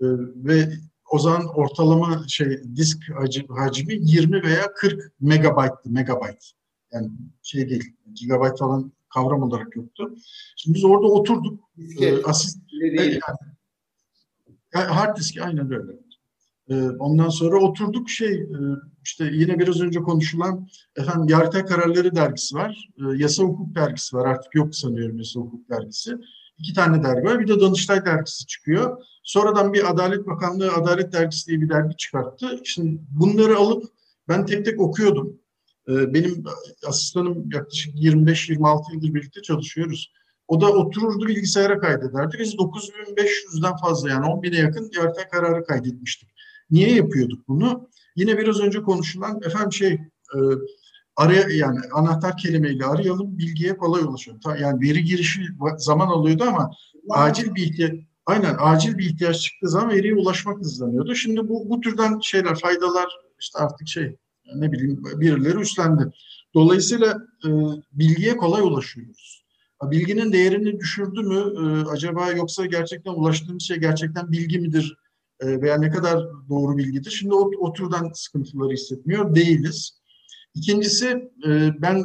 e, ve o zaman ortalama şey disk hacmi 20 veya 40 megabayttı, megabayt. Yani şey değil, gigabayt falan kavram olarak yoktu. Şimdi biz orada oturduk. E, asist yani hard disk aynen öyle. E, ondan sonra oturduk şey e, işte yine biraz önce konuşulan efendim Yargıtay Kararları dergisi var. E, Yasa Hukuk dergisi var. Artık yok sanıyorum Yasa Hukuk dergisi. İki tane dergi var. Bir de Danıştay dergisi çıkıyor. Sonradan bir Adalet Bakanlığı Adalet Dergisi diye bir dergi çıkarttı. Şimdi bunları alıp ben tek tek okuyordum. Ee, benim asistanım yaklaşık 25-26 yıldır birlikte çalışıyoruz. O da otururdu bilgisayara kaydederdi. Biz 9500'den fazla yani 10 bine yakın yargıtay kararı kaydetmiştik. Niye yapıyorduk bunu? Yine biraz önce konuşulan efendim şey e, araya yani anahtar kelimeyle arayalım bilgiye kolay ulaşalım. Yani veri girişi zaman alıyordu ama acil bir ihtiyaç aynen acil bir ihtiyaç çıktığı zaman veriye ulaşmak hızlanıyordu. Şimdi bu bu türden şeyler faydalar işte artık şey ne bileyim birileri üstlendi. Dolayısıyla e, bilgiye kolay ulaşıyoruz. Bilginin değerini düşürdü mü e, acaba yoksa gerçekten ulaştığımız şey gerçekten bilgi midir e, veya ne kadar doğru bilgidir? Şimdi o, o türden sıkıntıları hissetmiyor değiliz. İkincisi e, ben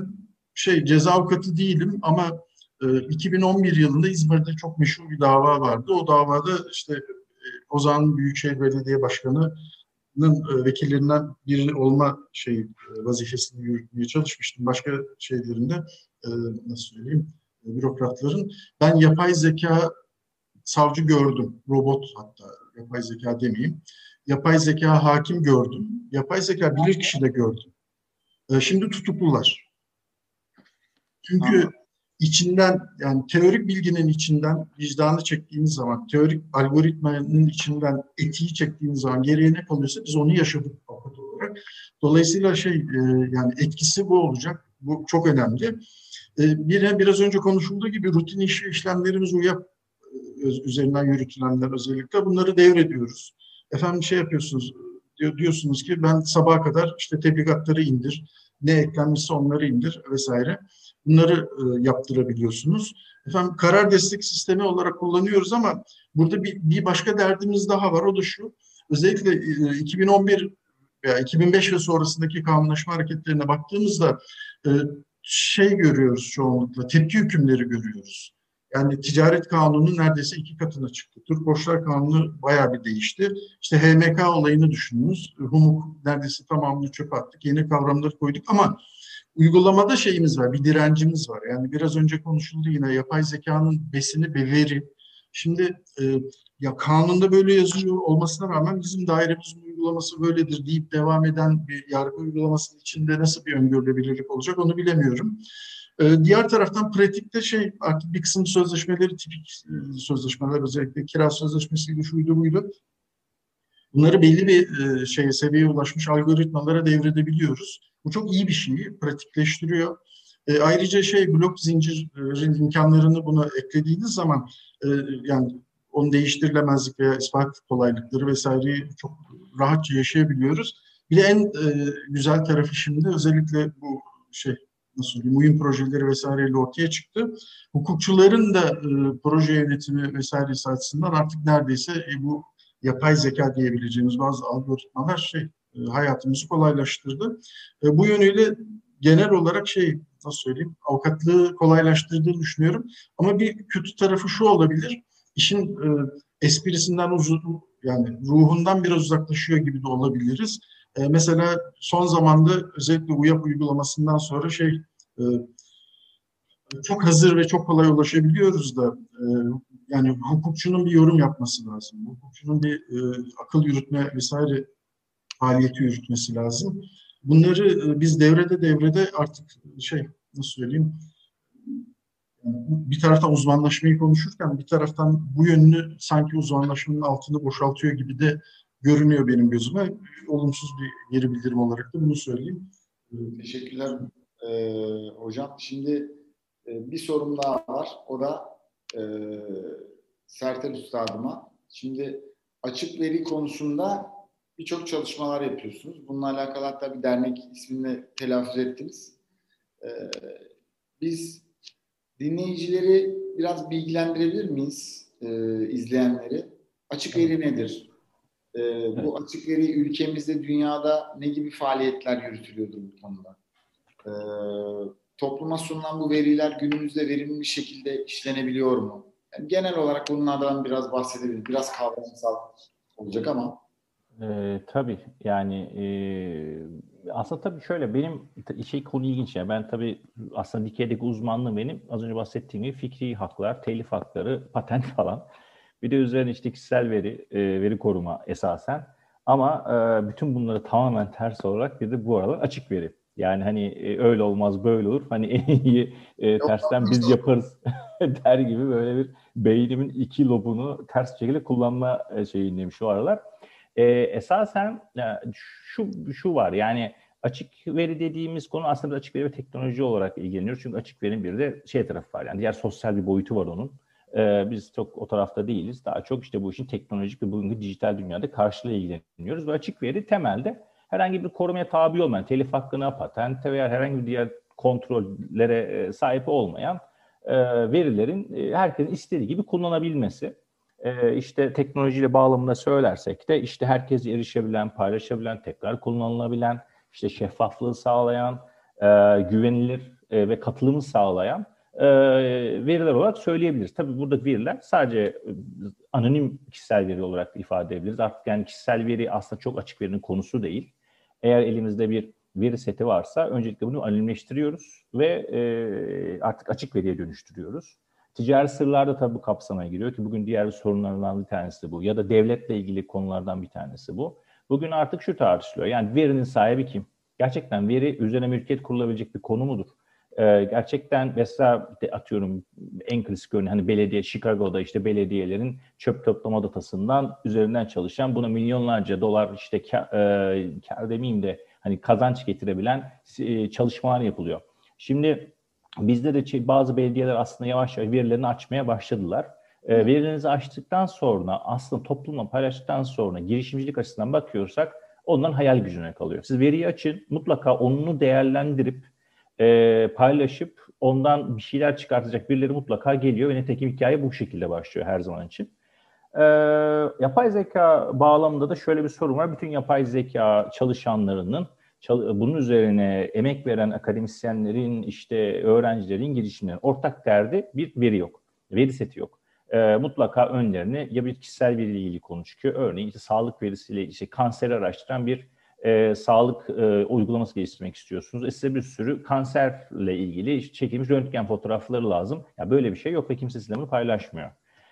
şey ceza avukatı değilim ama e, 2011 yılında İzmir'de çok meşhur bir dava vardı. O davada işte e, o zaman Büyükşehir Belediye Başkanı e, vekillerinden biri olma şey e, vazifesini yürütmeye çalışmıştım. Başka şeylerinde e, nasıl söyleyeyim bürokratların ben yapay zeka savcı gördüm. Robot hatta yapay zeka demeyeyim. Yapay zeka hakim gördüm. Yapay zeka bilir kişi de gördüm. Şimdi tutuklular. Çünkü Aha içinden yani teorik bilginin içinden vicdanı çektiğiniz zaman, teorik algoritmanın içinden etiği çektiğiniz zaman geriye ne kalıyorsa biz onu yaşadık avukat olarak. Dolayısıyla şey e, yani etkisi bu olacak. Bu çok önemli. E, bir biraz önce konuşulduğu gibi rutin iş işlemlerimiz UYAP e, üzerinden yürütülenler özellikle bunları devrediyoruz. Efendim şey yapıyorsunuz diyorsunuz ki ben sabaha kadar işte tebligatları indir, ne eklenmişse onları indir vesaire. Bunları e, yaptırabiliyorsunuz. Efendim karar destek sistemi olarak kullanıyoruz ama burada bir, bir başka derdimiz daha var. O da şu. Özellikle e, 2011 veya 2005 ve sonrasındaki kanunlaşma hareketlerine baktığımızda e, şey görüyoruz çoğunlukla, tepki hükümleri görüyoruz. Yani ticaret kanunu neredeyse iki katına çıktı. Türk Borçlar Kanunu bayağı bir değişti. İşte HMK olayını düşününüz. Humuk neredeyse tamamını çöpe attık. Yeni kavramları koyduk ama uygulamada şeyimiz var, bir direncimiz var. Yani biraz önce konuşuldu yine yapay zekanın besini ve veri. Şimdi e, ya kanunda böyle yazıyor olmasına rağmen bizim dairemizin uygulaması böyledir deyip devam eden bir yargı uygulamasının içinde nasıl bir öngörülebilirlik olacak onu bilemiyorum. Ee, diğer taraftan pratikte şey artık bir kısım sözleşmeleri tipik e, sözleşmeler özellikle kira sözleşmesiydi şuydu buydu. Bunları belli bir e, şeye seviyeye ulaşmış algoritmalara devredebiliyoruz. Bu çok iyi bir şey, pratikleştiriyor. E, ayrıca şey blok zincirin imkanlarını buna eklediğiniz zaman e, yani onu değiştirilemezlik veya ispat kolaylıkları vesaireyi çok rahatça yaşayabiliyoruz. Bir de en e, güzel tarafı şimdi özellikle bu şey nasıl söyleyeyim uyum projeleri vesaireyle ortaya çıktı. Hukukçuların da e, proje yönetimi vesairesi açısından artık neredeyse e, bu yapay zeka diyebileceğimiz bazı algoritmalar şey e, hayatımızı kolaylaştırdı. E, bu yönüyle genel olarak şey nasıl söyleyeyim avukatlığı kolaylaştırdığını düşünüyorum. Ama bir kötü tarafı şu olabilir. İşin e, esprisinden uzun yani ruhundan biraz uzaklaşıyor gibi de olabiliriz. E, mesela son zamanda özellikle UYAP uygulamasından sonra şey çok hazır ve çok kolay ulaşabiliyoruz da e, yani hukukçunun bir yorum yapması lazım. Hukukçunun bir e, akıl yürütme vesaire faaliyeti yürütmesi lazım. Bunları e, biz devrede devrede artık şey nasıl söyleyeyim bir taraftan uzmanlaşmayı konuşurken bir taraftan bu yönünü sanki uzmanlaşmanın altını boşaltıyor gibi de görünüyor benim gözüme. Olumsuz bir geri bildirim olarak da bunu söyleyeyim. Teşekkürler e, hocam. Şimdi e, bir sorum daha var. O da e, Sertel Üstadıma. Şimdi açık veri konusunda birçok çalışmalar yapıyorsunuz. Bununla alakalı hatta bir dernek ismini telaffuz ettiniz. E, biz dinleyicileri biraz bilgilendirebilir miyiz e, izleyenleri? Açık veri nedir? E, bu açık veri ülkemizde, dünyada ne gibi faaliyetler yürütülüyordur bu konuda? E, topluma sunulan bu veriler günümüzde verimli bir şekilde işlenebiliyor mu? Yani genel olarak bunlardan biraz bahsedebiliriz. Biraz kavramsal olacak ama. E, tabii yani e, aslında tabii şöyle benim şey konu ilginç ya ben tabii aslında Dike'deki uzmanlığım benim az önce bahsettiğim gibi fikri haklar, telif hakları, patent falan. Bir de üzerine işte kişisel veri, e, veri koruma esasen. Ama e, bütün bunları tamamen ters olarak bir de bu aralar açık veri. Yani hani e, öyle olmaz böyle olur. Hani en iyi e, tersten biz yaparız der gibi böyle bir beynimin iki lobunu ters şekilde kullanma e, şeyindeyim şu aralar. E, esasen e, şu şu var yani açık veri dediğimiz konu aslında açık veri ve teknoloji olarak ilgileniyoruz. Çünkü açık verinin bir de şey tarafı var yani diğer sosyal bir boyutu var onun. Ee, biz çok o tarafta değiliz. Daha çok işte bu işin teknolojik ve bugünkü dijital dünyada karşılığı ilgileniyoruz. Ve açık veri temelde herhangi bir korumaya tabi olmayan, telif hakkına, patente veya herhangi bir diğer kontrollere e, sahip olmayan e, verilerin e, herkesin istediği gibi kullanabilmesi. İşte teknolojiyle bağlamında söylersek de işte herkes erişebilen, paylaşabilen, tekrar kullanılabilen, işte şeffaflığı sağlayan, güvenilir ve katılımı sağlayan veriler olarak söyleyebiliriz. Tabii burada veriler sadece anonim kişisel veri olarak ifade edebiliriz. Artık yani kişisel veri aslında çok açık verinin konusu değil. Eğer elimizde bir veri seti varsa öncelikle bunu anonimleştiriyoruz ve e, artık açık veriye dönüştürüyoruz. Ticari sırlar da tabii bu kapsamaya giriyor ki bugün diğer sorunlardan bir tanesi bu. Ya da devletle ilgili konulardan bir tanesi bu. Bugün artık şu tartışılıyor. Yani verinin sahibi kim? Gerçekten veri üzerine mülkiyet kurulabilecek bir konu mudur? Ee, gerçekten mesela de atıyorum en klasik örneği hani belediye Chicago'da işte belediyelerin çöp toplama datasından üzerinden çalışan buna milyonlarca dolar işte kar, e, kar demeyeyim de hani kazanç getirebilen e, çalışmalar yapılıyor. Şimdi bizde de bazı belediyeler aslında yavaş yavaş verilerini açmaya başladılar. E, verilerinizi açtıktan sonra aslında toplumla paylaştıktan sonra girişimcilik açısından bakıyorsak onların hayal gücüne kalıyor. Siz veriyi açın mutlaka onu değerlendirip e, paylaşıp ondan bir şeyler çıkartacak birileri mutlaka geliyor ve nitekim hikaye bu şekilde başlıyor her zaman için. E, yapay zeka bağlamında da şöyle bir sorun var. Bütün yapay zeka çalışanlarının bunun üzerine emek veren akademisyenlerin, işte öğrencilerin, girişimlerin ortak derdi bir veri yok. Veri seti yok. E, mutlaka önlerine ya bir kişisel veriyle ilgili konu çıkıyor. Örneğin işte sağlık verisiyle işte kanseri araştıran bir e, sağlık e, uygulaması geliştirmek istiyorsunuz. E size bir sürü kanserle ilgili çekilmiş röntgen fotoğrafları lazım. Ya böyle bir şey yok ve kimse sizinle bunu paylaşmıyor.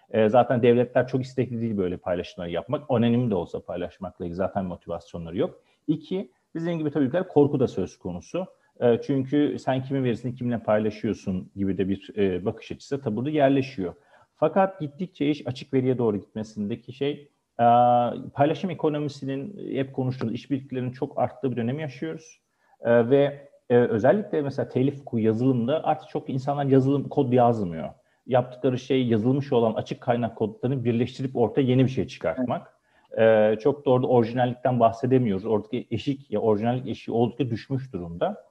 E, zaten devletler çok istekli değil böyle paylaşımları yapmak. Anonim de olsa paylaşmakla ilgili zaten motivasyonları yok. İki, bizim gibi tabii ülkeler korku da söz konusu. E, çünkü sen kimin verisini kimle paylaşıyorsun gibi de bir e, bakış açısı tabii yerleşiyor. Fakat gittikçe iş açık veriye doğru gitmesindeki şey paylaşım ekonomisinin hep konuştuğumuz işbirliklerinin çok arttığı bir dönemi yaşıyoruz. Ee, ve e, özellikle mesela telif yazılımda artık çok insanlar yazılım kod yazmıyor. Yaptıkları şey yazılmış olan açık kaynak kodlarını birleştirip ortaya yeni bir şey çıkartmak. Ee, çok da orada orijinallikten bahsedemiyoruz. Oradaki eşik ya orijinallik eşiği oldukça düşmüş durumda.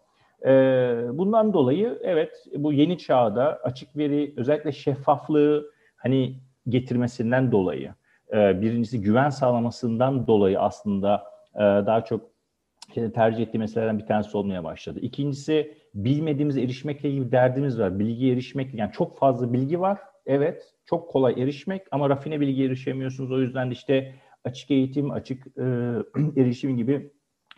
bundan dolayı evet bu yeni çağda açık veri özellikle şeffaflığı hani getirmesinden dolayı e, birincisi güven sağlamasından dolayı aslında e, daha çok tercih ettiği meselelerden bir tanesi olmaya başladı. İkincisi bilmediğimiz erişmekle ilgili derdimiz var. Bilgi erişmek yani çok fazla bilgi var. Evet çok kolay erişmek ama rafine bilgi erişemiyorsunuz. O yüzden de işte açık eğitim, açık e, erişim gibi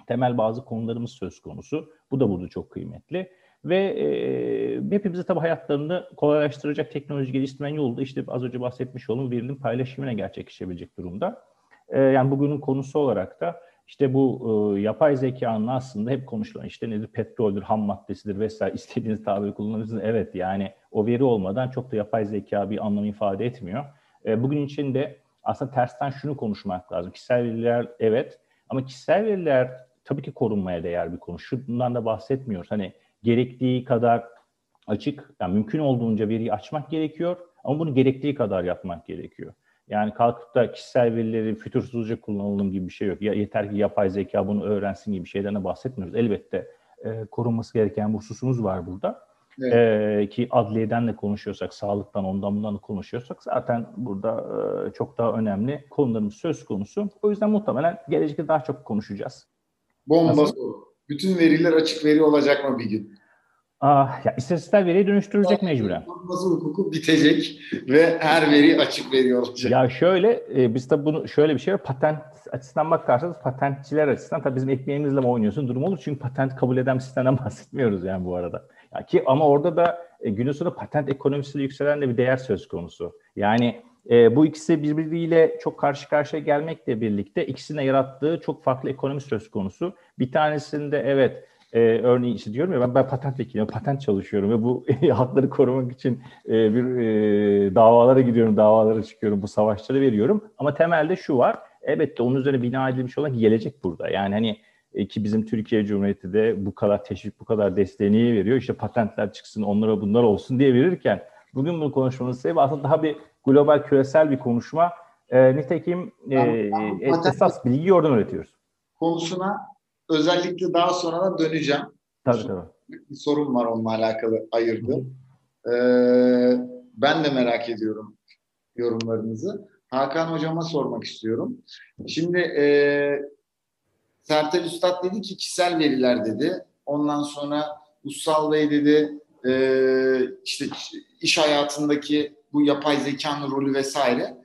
temel bazı konularımız söz konusu. Bu da burada çok kıymetli. Ve e, hepimizi tabii hayatlarını kolaylaştıracak teknoloji geliştirmen yolu da işte az önce bahsetmiş olduğum verinin paylaşımına gerçekleşebilecek durumda. E, yani bugünün konusu olarak da işte bu e, yapay zekanın aslında hep konuşulan işte nedir petroldür, ham maddesidir vesaire istediğiniz tabiri kullanabilirsiniz. Evet yani o veri olmadan çok da yapay zeka bir anlam ifade etmiyor. E, bugün için de aslında tersten şunu konuşmak lazım. Kişisel veriler evet ama kişisel veriler tabii ki korunmaya değer bir konu. Şundan da bahsetmiyoruz. Hani gerektiği kadar açık, yani mümkün olduğunca veriyi açmak gerekiyor ama bunu gerektiği kadar yapmak gerekiyor. Yani kalkıp da kişisel verileri fütursuzca kullanalım gibi bir şey yok. Ya yeter ki yapay zeka bunu öğrensin gibi şeylerden de bahsetmiyoruz. Elbette e, korunması gereken bu hususumuz var burada. Evet. E, ki adliyeden de konuşuyorsak, sağlıktan ondan bundan da konuşuyorsak zaten burada e, çok daha önemli konularımız söz konusu. O yüzden muhtemelen gelecekte daha çok konuşacağız. Bomba Bütün veriler açık veri olacak mı bir gün? Ah, ya istatistikler veriye dönüştürülecek mecburen. Nasıl hukuku bitecek ve her veri açık veri olacak. Ya şöyle, e, biz tabii bunu şöyle bir şey var. Patent açısından bakarsanız patentçiler açısından tabii bizim ekmeğimizle mi oynuyorsun durum olur. Çünkü patent kabul eden bir sistemden bahsetmiyoruz yani bu arada. Ya ki ama orada da e, günün sonunda patent ekonomisiyle yükselen de bir değer söz konusu. Yani e, bu ikisi birbiriyle çok karşı karşıya gelmekle birlikte ikisine yarattığı çok farklı ekonomi söz konusu. Bir tanesinde evet e, örneğin işte diyorum ya ben, ben patent vekiliyim, patent çalışıyorum ve bu hakları korumak için e, bir e, davalara gidiyorum, davalara çıkıyorum, bu savaşları veriyorum. Ama temelde şu var, elbette onun üzerine bina edilmiş olan gelecek burada. Yani hani e, ki bizim Türkiye Cumhuriyeti de bu kadar teşvik, bu kadar desteğini veriyor. İşte patentler çıksın, onlara bunlar olsun diye verirken bugün bunu konuşmamız sebebi aslında daha bir global, küresel bir konuşma. E, nitekim e, esas bilgiyi oradan üretiyoruz. Konusuna özellikle daha sonra da döneceğim. Tabii tabii. Bir sorun var onunla alakalı ayırdı. Ee, ben de merak ediyorum yorumlarınızı. Hakan hocama sormak istiyorum. Şimdi e, Sertel Üstad dedi ki kişisel veriler dedi. Ondan sonra Ussal Bey dedi e, işte iş hayatındaki bu yapay zekanın rolü vesaire.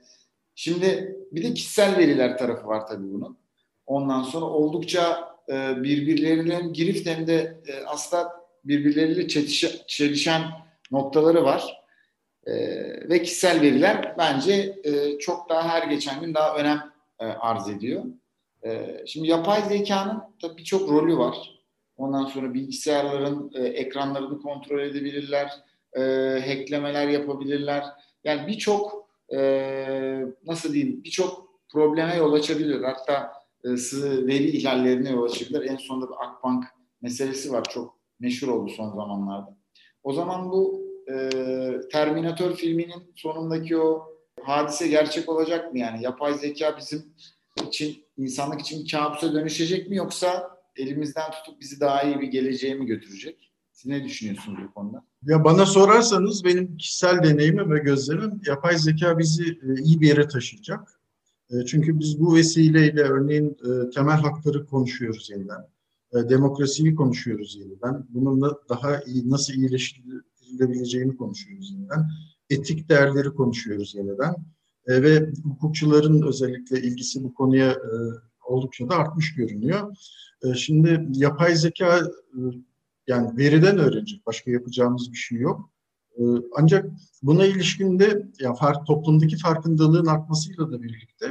Şimdi bir de kişisel veriler tarafı var tabii bunun. Ondan sonra oldukça e, birbirlerine hem girift hem de e, aslında birbirleriyle çelişen noktaları var. E, ve kişisel veriler bence çok daha her geçen gün daha önem arz ediyor. Şimdi yapay zekanın tabii birçok rolü var. Ondan sonra bilgisayarların ekranlarını kontrol edebilirler, hacklemeler yapabilirler. Yani birçok nasıl diyeyim birçok probleme yol açabilir. Hatta e, veri ihlallerine yol açabilir. En sonunda bir Akbank meselesi var. Çok meşhur oldu son zamanlarda. O zaman bu e, Terminator filminin sonundaki o hadise gerçek olacak mı? Yani yapay zeka bizim için, insanlık için kabusa dönüşecek mi yoksa elimizden tutup bizi daha iyi bir geleceğe mi götürecek? Siz ne düşünüyorsunuz bu konuda? Ya bana sorarsanız benim kişisel deneyimim ve gözlemim yapay zeka bizi e, iyi bir yere taşıyacak. E, çünkü biz bu vesileyle örneğin e, temel hakları konuşuyoruz yeniden. E, demokrasiyi konuşuyoruz yeniden. Bunun daha iyi, nasıl iyileştirilebileceğini konuşuyoruz yeniden. Etik değerleri konuşuyoruz yeniden. Ve hukukçuların özellikle ilgisi bu konuya oldukça da artmış görünüyor. Şimdi yapay zeka yani veriden öğrenecek. Başka yapacağımız bir şey yok. Ee, ancak buna ilişkin de yani fark, toplumdaki farkındalığın artmasıyla da birlikte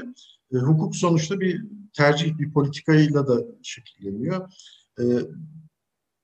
e, hukuk sonuçta bir tercih, bir politikayla da şekilleniyor. E,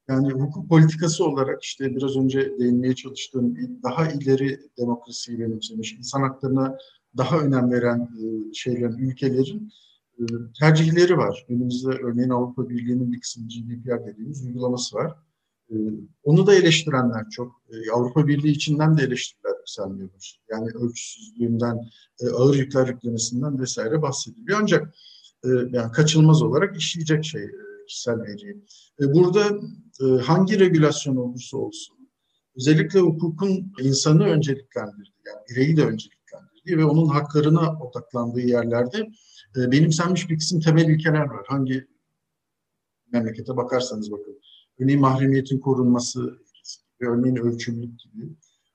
yani hukuk politikası olarak işte biraz önce değinmeye çalıştığım daha ileri demokrasiyi benimsemiş, insan haklarına daha önem veren e, şeylerin, ülkelerin e, tercihleri var. Önümüzde örneğin Avrupa Birliği'nin bir kısım GDPR dediğimiz uygulaması var. Ee, onu da eleştirenler çok. Ee, Avrupa Birliği içinden de eleştiriler yükselmiyor. Yani ölçüsüzlüğünden, e, ağır yükler yüklemesinden vesaire bahsediliyor. Ancak e, yani kaçınılmaz olarak işleyecek şey e, kişisel veriyi. Burada hangi regülasyon olursa olsun, özellikle hukukun insanı önceliklendirdiği, yani bireyi de önceliklendirdiği ve onun haklarına odaklandığı yerlerde benimsenmiş bir kısım temel ilkeler var. Hangi memlekete bakarsanız bakın örneğin mahremiyetin korunması, örneğin ölçümlük gibi.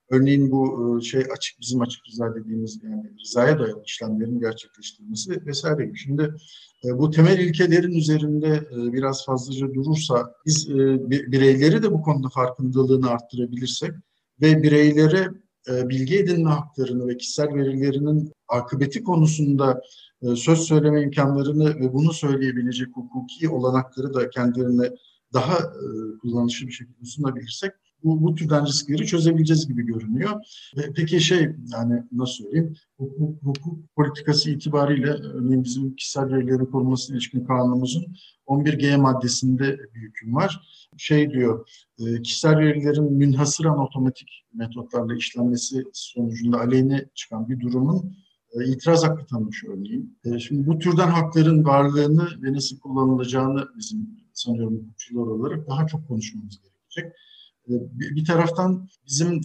Örneğin bu e, şey açık bizim açık rıza dediğimiz yani rızaya dayalı işlemlerin gerçekleştirilmesi vesaire. Şimdi e, bu temel ilkelerin üzerinde e, biraz fazlaca durursa biz bi- bireyleri de bu konuda farkındalığını arttırabilirsek ve bireylere bilgi edinme haklarını ve kişisel verilerinin akıbeti konusunda söz söyleme imkanlarını ve bunu söyleyebilecek hukuki olanakları da kendilerine daha e, kullanışlı bir şekilde sunabilirsek bu, bu türden riskleri çözebileceğiz gibi görünüyor. Ve peki şey yani nasıl söyleyeyim hukuk, hukuk politikası itibariyle örneğin bizim kişisel verilerin korunmasına ilişkin kanunumuzun 11G maddesinde bir hüküm var. Şey diyor e, kişisel verilerin münhasıran otomatik metotlarla işlenmesi sonucunda aleyhine çıkan bir durumun e, itiraz hakkı tanımış örneğin. E, Şimdi bu türden hakların varlığını ve nasıl kullanılacağını bizim sanıyorum hukukçular olarak daha çok konuşmamız gerekecek. E, Bir taraftan bizim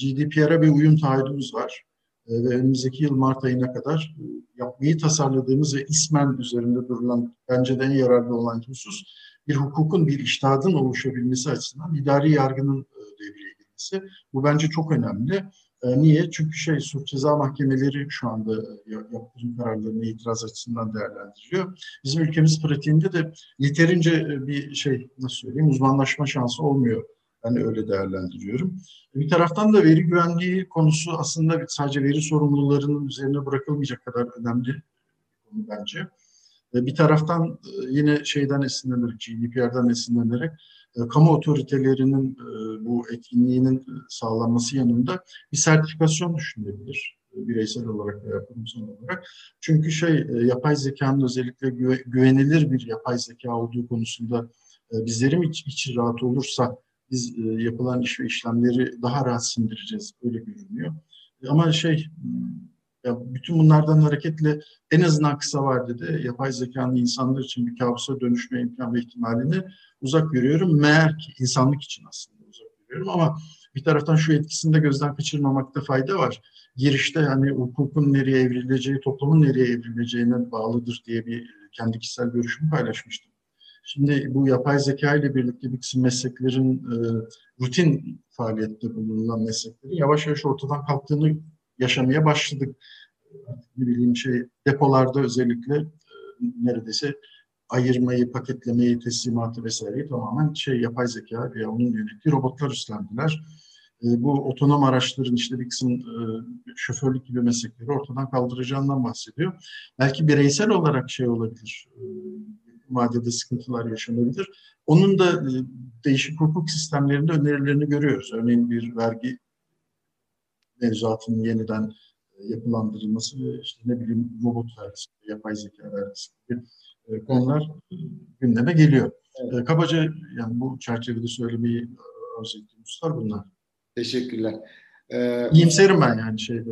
GDPR'a bir uyum taahhüdümüz var. E, Ve önümüzdeki yıl Mart ayına kadar e, yapmayı tasarladığımız ve ismen üzerinde durulan bence de en yararlı olan husus bir hukukun, bir iştahın oluşabilmesi açısından idari yargının e, devreye girmesi. Bu bence çok önemli. E, Niye? Çünkü şey suç ceza mahkemeleri şu anda e, ya- yaptırım kararlarını itiraz açısından değerlendiriyor. Bizim ülkemiz pratiğinde de yeterince e, bir şey nasıl söyleyeyim uzmanlaşma şansı olmuyor. Ben öyle değerlendiriyorum. Bir taraftan da veri güvenliği konusu aslında sadece veri sorumlularının üzerine bırakılmayacak kadar önemli konu bence. Bir taraftan yine şeyden esinlenerek, GDPR'den esinlenerek e, kamu otoritelerinin e, bu etkinliğinin e, sağlanması yanında bir sertifikasyon düşünülebilir bireysel olarak veya kurumsal olarak. Çünkü şey yapay zekanın özellikle güve- güvenilir bir yapay zeka olduğu konusunda bizlerin iç, içi rahat olursa biz yapılan iş ve işlemleri daha rahat sindireceğiz öyle görünüyor. Ama şey ya bütün bunlardan hareketle en azından kısa vadede yapay zekanın insanlar için bir kabusa dönüşme imkan ve ihtimalini uzak görüyorum. Meğer ki insanlık için aslında uzak görüyorum ama bir taraftan şu etkisini de gözden kaçırmamakta fayda var. Girişte hani hukukun nereye evrileceği, toplumun nereye evrileceğine bağlıdır diye bir kendi kişisel görüşümü paylaşmıştım. Şimdi bu yapay zeka ile birlikte bir kısım mesleklerin e, rutin faaliyette bulunan mesleklerin yavaş yavaş ortadan kalktığını yaşamaya başladık. Ne bileyim şey depolarda özellikle e, neredeyse ayırmayı, paketlemeyi, teslimatı vesaireyi tamamen şey yapay zeka veya onun yönettiği robotlar üstlendiler. E, bu otonom araçların işte bir kısım e, şoförlük gibi meslekleri ortadan kaldıracağından bahsediyor. Belki bireysel olarak şey olabilir, e, vadede sıkıntılar yaşanabilir. Onun da e, değişik hukuk sistemlerinde önerilerini görüyoruz. Örneğin bir vergi mevzuatının yeniden e, yapılandırılması ve işte ne bileyim robot vergisi, yapay zeka vergisi gibi e, konular gündeme geliyor. E, Kabaca yani bu çerçevede söylemeyi arzu ettiğim hususlar bunlar. Teşekkürler. Ee, İyimserim ben yani şeyde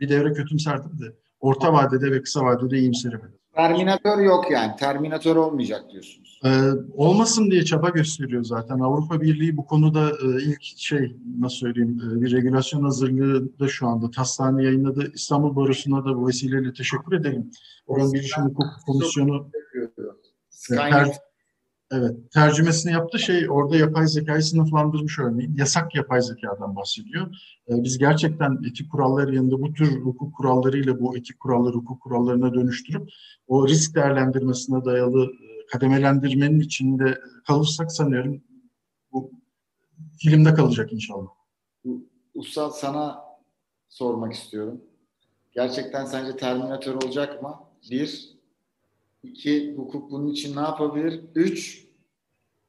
bir devre kötümserdim de orta vadede ve kısa vadede iyimserim. Terminatör yok yani. Terminatör olmayacak diyorsunuz. Ee, olmasın diye çaba gösteriyor zaten. Avrupa Birliği bu konuda e, ilk şey nasıl söyleyeyim e, bir regülasyon hazırlığı da şu anda taslağını yayınladı. İstanbul Barosu'na da bu vesileyle teşekkür edelim. Oranın Bilişim Hukuk Komisyonu Skynet ter- evet, tercümesini yaptı. Şey orada yapay zekayı sınıflandırmış örneğin. Yasak yapay zekadan bahsediyor. Ee, biz gerçekten etik kuralları yanında bu tür hukuk kurallarıyla bu etik kuralları hukuk kurallarına dönüştürüp o risk değerlendirmesine dayalı e, kademelendirmenin içinde kalırsak sanıyorum bu filmde kalacak inşallah. Usta sana sormak istiyorum. Gerçekten sence Terminator olacak mı? Bir. İki, hukuk bunun için ne yapabilir? Üç,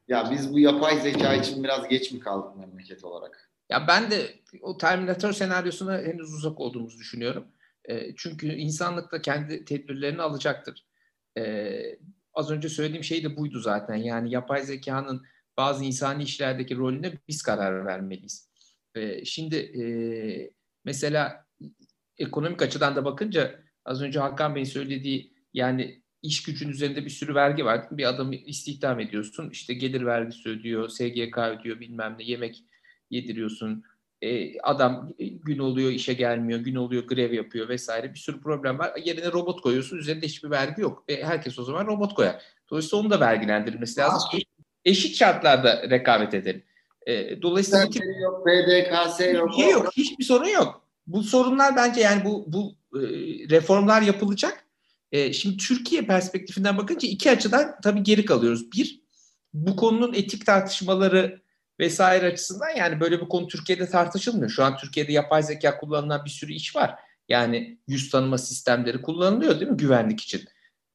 ya biz bu yapay zeka için biraz geç mi kaldık memleket olarak? Ya ben de o Terminator senaryosuna henüz uzak olduğumuzu düşünüyorum. E, çünkü insanlık da kendi tedbirlerini alacaktır. E, az önce söylediğim şey de buydu zaten. Yani yapay zekanın bazı insani işlerdeki rolüne biz karar vermeliyiz. E, şimdi e, mesela ekonomik açıdan da bakınca az önce Hakan Bey'in söylediği yani iş gücün üzerinde bir sürü vergi var. Bir adamı istihdam ediyorsun. işte gelir vergisi ödüyor, SGK ödüyor bilmem ne yemek yediriyorsun. E, adam gün oluyor işe gelmiyor, gün oluyor grev yapıyor vesaire bir sürü problem var. Yerine robot koyuyorsun üzerinde hiçbir vergi yok. E, herkes o zaman robot koyar. Dolayısıyla onun da vergilendirilmesi lazım. Eşit şartlarda rekabet edelim. E, dolayısıyla bu tip Sertleri yok, BDKS yok. bir şey yok. Hiçbir sorun yok. Bu sorunlar bence yani bu bu e, reformlar yapılacak. E, şimdi Türkiye perspektifinden bakınca iki açıdan tabii geri kalıyoruz. Bir, bu konunun etik tartışmaları vesaire açısından yani böyle bir konu Türkiye'de tartışılmıyor. Şu an Türkiye'de yapay zeka kullanılan bir sürü iş var. Yani yüz tanıma sistemleri kullanılıyor değil mi güvenlik için?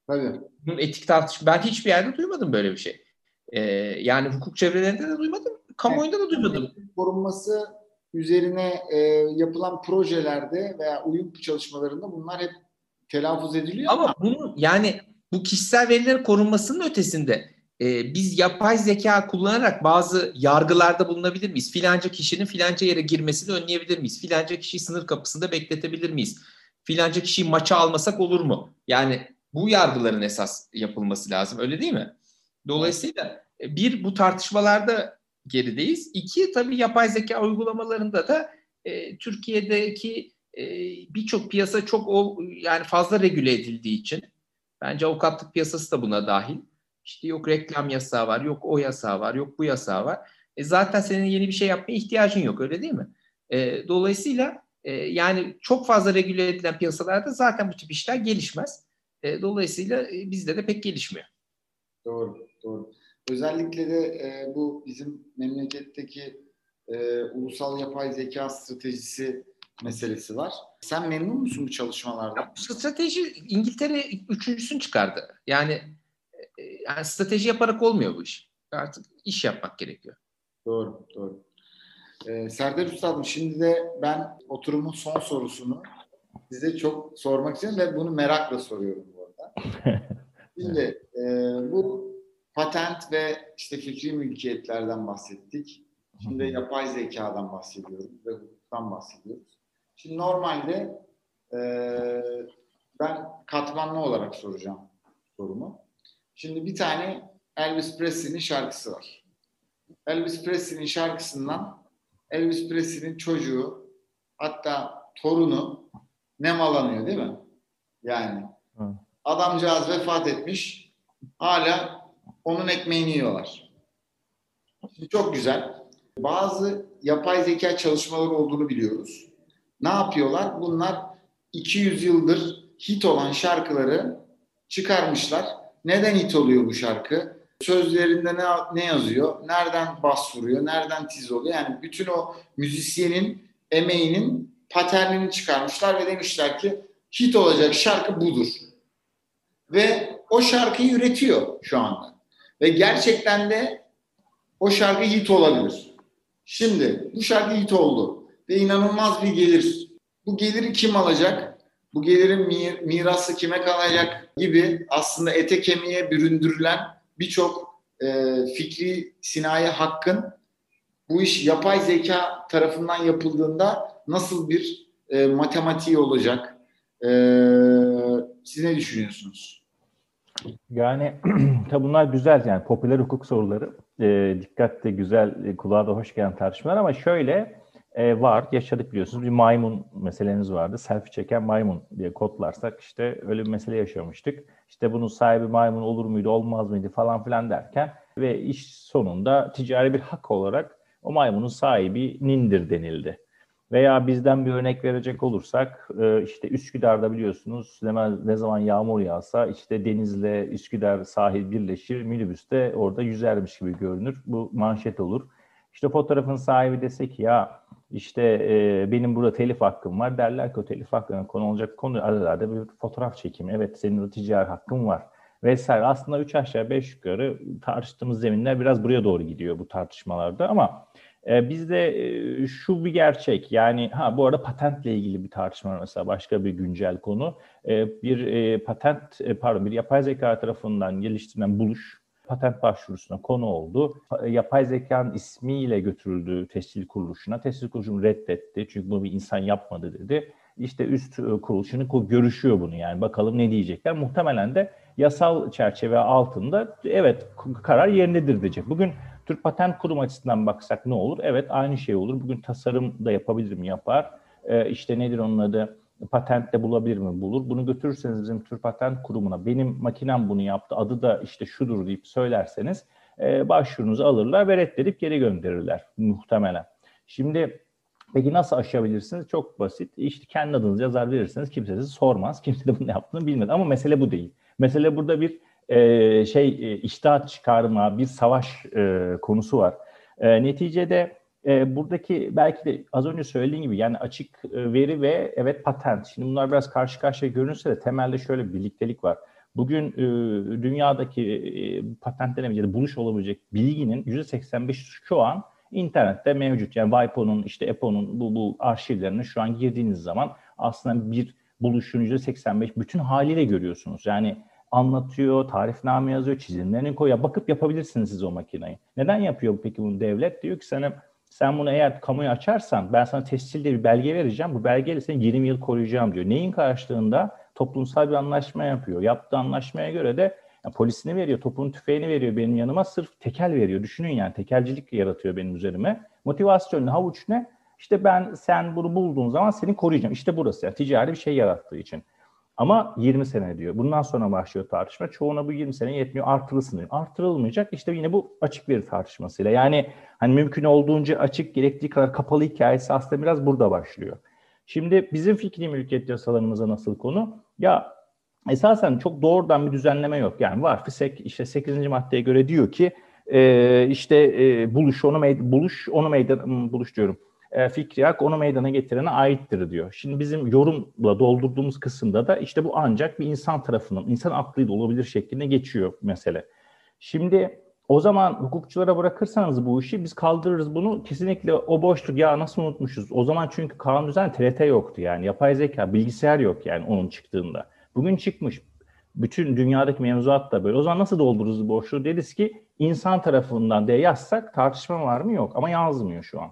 Tabii. Bunun etik tartışma ben hiçbir yerde duymadım böyle bir şey. E, yani hukuk çevrelerinde de duymadım, kamuoyunda da duymadım. Korunması üzerine e, yapılan projelerde veya uyum çalışmalarında bunlar hep telaffuz ediliyor ama, Ama bunun yani bu kişisel verilerin korunmasının ötesinde e, biz yapay zeka kullanarak bazı yargılarda bulunabilir miyiz? Filanca kişinin filanca yere girmesini önleyebilir miyiz? Filanca kişiyi sınır kapısında bekletebilir miyiz? Filanca kişiyi maça almasak olur mu? Yani bu yargıların esas yapılması lazım öyle değil mi? Dolayısıyla e, bir bu tartışmalarda gerideyiz. İki tabii yapay zeka uygulamalarında da e, Türkiye'deki e, birçok piyasa çok o yani fazla regüle edildiği için bence avukatlık piyasası da buna dahil. İşte yok reklam yasağı var, yok o yasağı var, yok bu yasağı var. E zaten senin yeni bir şey yapmaya ihtiyacın yok öyle değil mi? E, dolayısıyla e, yani çok fazla regüle edilen piyasalarda zaten bu tip işler gelişmez. E, dolayısıyla e, bizde de pek gelişmiyor. Doğru, doğru. Özellikle de e, bu bizim memleketteki e, ulusal yapay zeka stratejisi meselesi var. Sen memnun musun bu çalışmalardan? Strateji İngiltere üçüncüsünü çıkardı. Yani, e, yani strateji yaparak olmuyor bu iş. Artık iş yapmak gerekiyor. Doğru, doğru. Ee, Serdar Üstadım şimdi de ben oturumun son sorusunu size çok sormak istiyorum ve bunu merakla soruyorum bu arada. Şimdi e, bu patent ve işte fikri mülkiyetlerden bahsettik. Şimdi yapay zekadan bahsediyoruz ve hukuktan bahsediyoruz. Şimdi normalde e, ben katmanlı olarak soracağım sorumu. Şimdi bir tane Elvis Presley'nin şarkısı var. Elvis Presley'nin şarkısından Elvis Presley'nin çocuğu hatta torunu nemalanıyor değil mi? Yani Hı. adamcağız vefat etmiş hala onun ekmeğini yiyorlar. Şimdi çok güzel. Bazı yapay zeka çalışmaları olduğunu biliyoruz. Ne yapıyorlar? Bunlar 200 yıldır hit olan şarkıları çıkarmışlar. Neden hit oluyor bu şarkı? Sözlerinde ne, ne yazıyor? Nereden bas vuruyor? Nereden tiz oluyor? Yani bütün o müzisyenin emeğinin paternini çıkarmışlar ve demişler ki hit olacak şarkı budur. Ve o şarkıyı üretiyor şu anda. Ve gerçekten de o şarkı hit olabilir. Şimdi bu şarkı hit oldu ve inanılmaz bir gelir. Bu geliri kim alacak? Bu gelirin mi- mirası kime kalacak gibi aslında ete kemiğe büründürülen birçok e, fikri sinayi hakkın bu iş yapay zeka tarafından yapıldığında nasıl bir e, matematiği olacak? E, siz ne düşünüyorsunuz? Yani tabi bunlar güzel yani popüler hukuk soruları. E, dikkatle güzel, e, kulağa da hoş gelen tartışmalar ama şöyle e, var, yaşadık biliyorsunuz. Bir maymun meseleniz vardı. Selfie çeken maymun diye kodlarsak işte öyle bir mesele yaşamıştık. İşte bunun sahibi maymun olur muydu, olmaz mıydı falan filan derken ve iş sonunda ticari bir hak olarak o maymunun sahibi nindir denildi. Veya bizden bir örnek verecek olursak e, işte Üsküdar'da biliyorsunuz ne, zaman yağmur yağsa işte denizle Üsküdar sahil birleşir minibüste orada yüzermiş gibi görünür. Bu manşet olur. İşte fotoğrafın sahibi dese ki ya işte e, benim burada telif hakkım var derler ki o telif hakkına konu olacak konu aralarda bir fotoğraf çekimi. Evet senin o ticari hakkın var vesaire. Aslında üç aşağı beş yukarı tartıştığımız zeminler biraz buraya doğru gidiyor bu tartışmalarda ama e, bizde e, şu bir gerçek yani ha bu arada patentle ilgili bir tartışma mesela başka bir güncel konu. E, bir e, patent e, pardon bir yapay zeka tarafından geliştirilen buluş patent başvurusuna konu oldu. Pa- Yapay zekanın ismiyle götürüldü tescil kuruluşuna. Tescil kuruluşu reddetti çünkü bunu bir insan yapmadı dedi. İşte üst e, kuruluşunu ko- görüşüyor bunu yani bakalım ne diyecekler. Muhtemelen de yasal çerçeve altında evet karar yerindedir diyecek. Bugün Türk Patent Kurumu açısından baksak ne olur? Evet aynı şey olur. Bugün tasarım da yapabilirim yapar. Ee, işte nedir onun adı? Patent de bulabilir mi? Bulur. Bunu götürürseniz bizim Türk Patent Kurumu'na benim makinem bunu yaptı adı da işte şudur deyip söylerseniz e, başvurunuzu alırlar ve reddedip geri gönderirler muhtemelen. Şimdi peki nasıl aşabilirsiniz? Çok basit. İşte kendi adınızı yazar verirseniz kimse sizi sormaz. Kimse de bunu yaptığını bilmez. Ama mesele bu değil. Mesele burada bir e, şey e, iştahat çıkarma, bir savaş e, konusu var. E, neticede e, buradaki belki de az önce söylediğim gibi yani açık e, veri ve evet patent. Şimdi bunlar biraz karşı karşıya görünse de temelde şöyle bir birliktelik var. Bugün e, dünyadaki e, patentlenemeyecek, buluş olabilecek bilginin %85 şu an internette mevcut. Yani WIPO'nun, işte EPO'nun bu, bu arşivlerine şu an girdiğiniz zaman aslında bir buluşun %85 bütün haliyle görüyorsunuz. Yani anlatıyor, tarifname yazıyor, çizimlerini koyuyor. Bakıp yapabilirsiniz siz o makineyi. Neden yapıyor peki bunu devlet? Diyor ki sana sen bunu eğer kamuya açarsan ben sana tescilde bir belge vereceğim. Bu belgeyle seni 20 yıl koruyacağım diyor. Neyin karşılığında? Toplumsal bir anlaşma yapıyor. Yaptığı anlaşmaya göre de yani polisini veriyor, topun tüfeğini veriyor benim yanıma. Sırf tekel veriyor. Düşünün yani tekelcilik yaratıyor benim üzerime. Motivasyon ne? Havuç ne? İşte ben sen bunu bulduğun zaman seni koruyacağım. İşte burası. Yani ticari bir şey yarattığı için. Ama 20 sene diyor. Bundan sonra başlıyor tartışma. Çoğuna bu 20 sene yetmiyor. Artırılsın diyor. Artırılmayacak. İşte yine bu açık veri tartışmasıyla. Yani hani mümkün olduğunca açık, gerektiği kadar kapalı hikayesi aslında biraz burada başlıyor. Şimdi bizim fikri mülkiyet yasalarımıza nasıl konu? Ya esasen çok doğrudan bir düzenleme yok. Yani var FİSEK işte 8. maddeye göre diyor ki e, işte e, buluş onu meydan, buluş onu meydan buluş diyorum. E, fikri hak onu meydana getirene aittir diyor. Şimdi bizim yorumla doldurduğumuz kısımda da işte bu ancak bir insan tarafından, insan aklıyla olabilir şeklinde geçiyor mesele. Şimdi o zaman hukukçulara bırakırsanız bu işi biz kaldırırız bunu. Kesinlikle o boşluk ya nasıl unutmuşuz? O zaman çünkü kanun düzen TRT yoktu yani. Yapay zeka, bilgisayar yok yani onun çıktığında. Bugün çıkmış. Bütün dünyadaki mevzuat da böyle. O zaman nasıl doldururuz boşluğu? Deriz ki insan tarafından diye yazsak tartışma var mı? Yok ama yazmıyor şu an.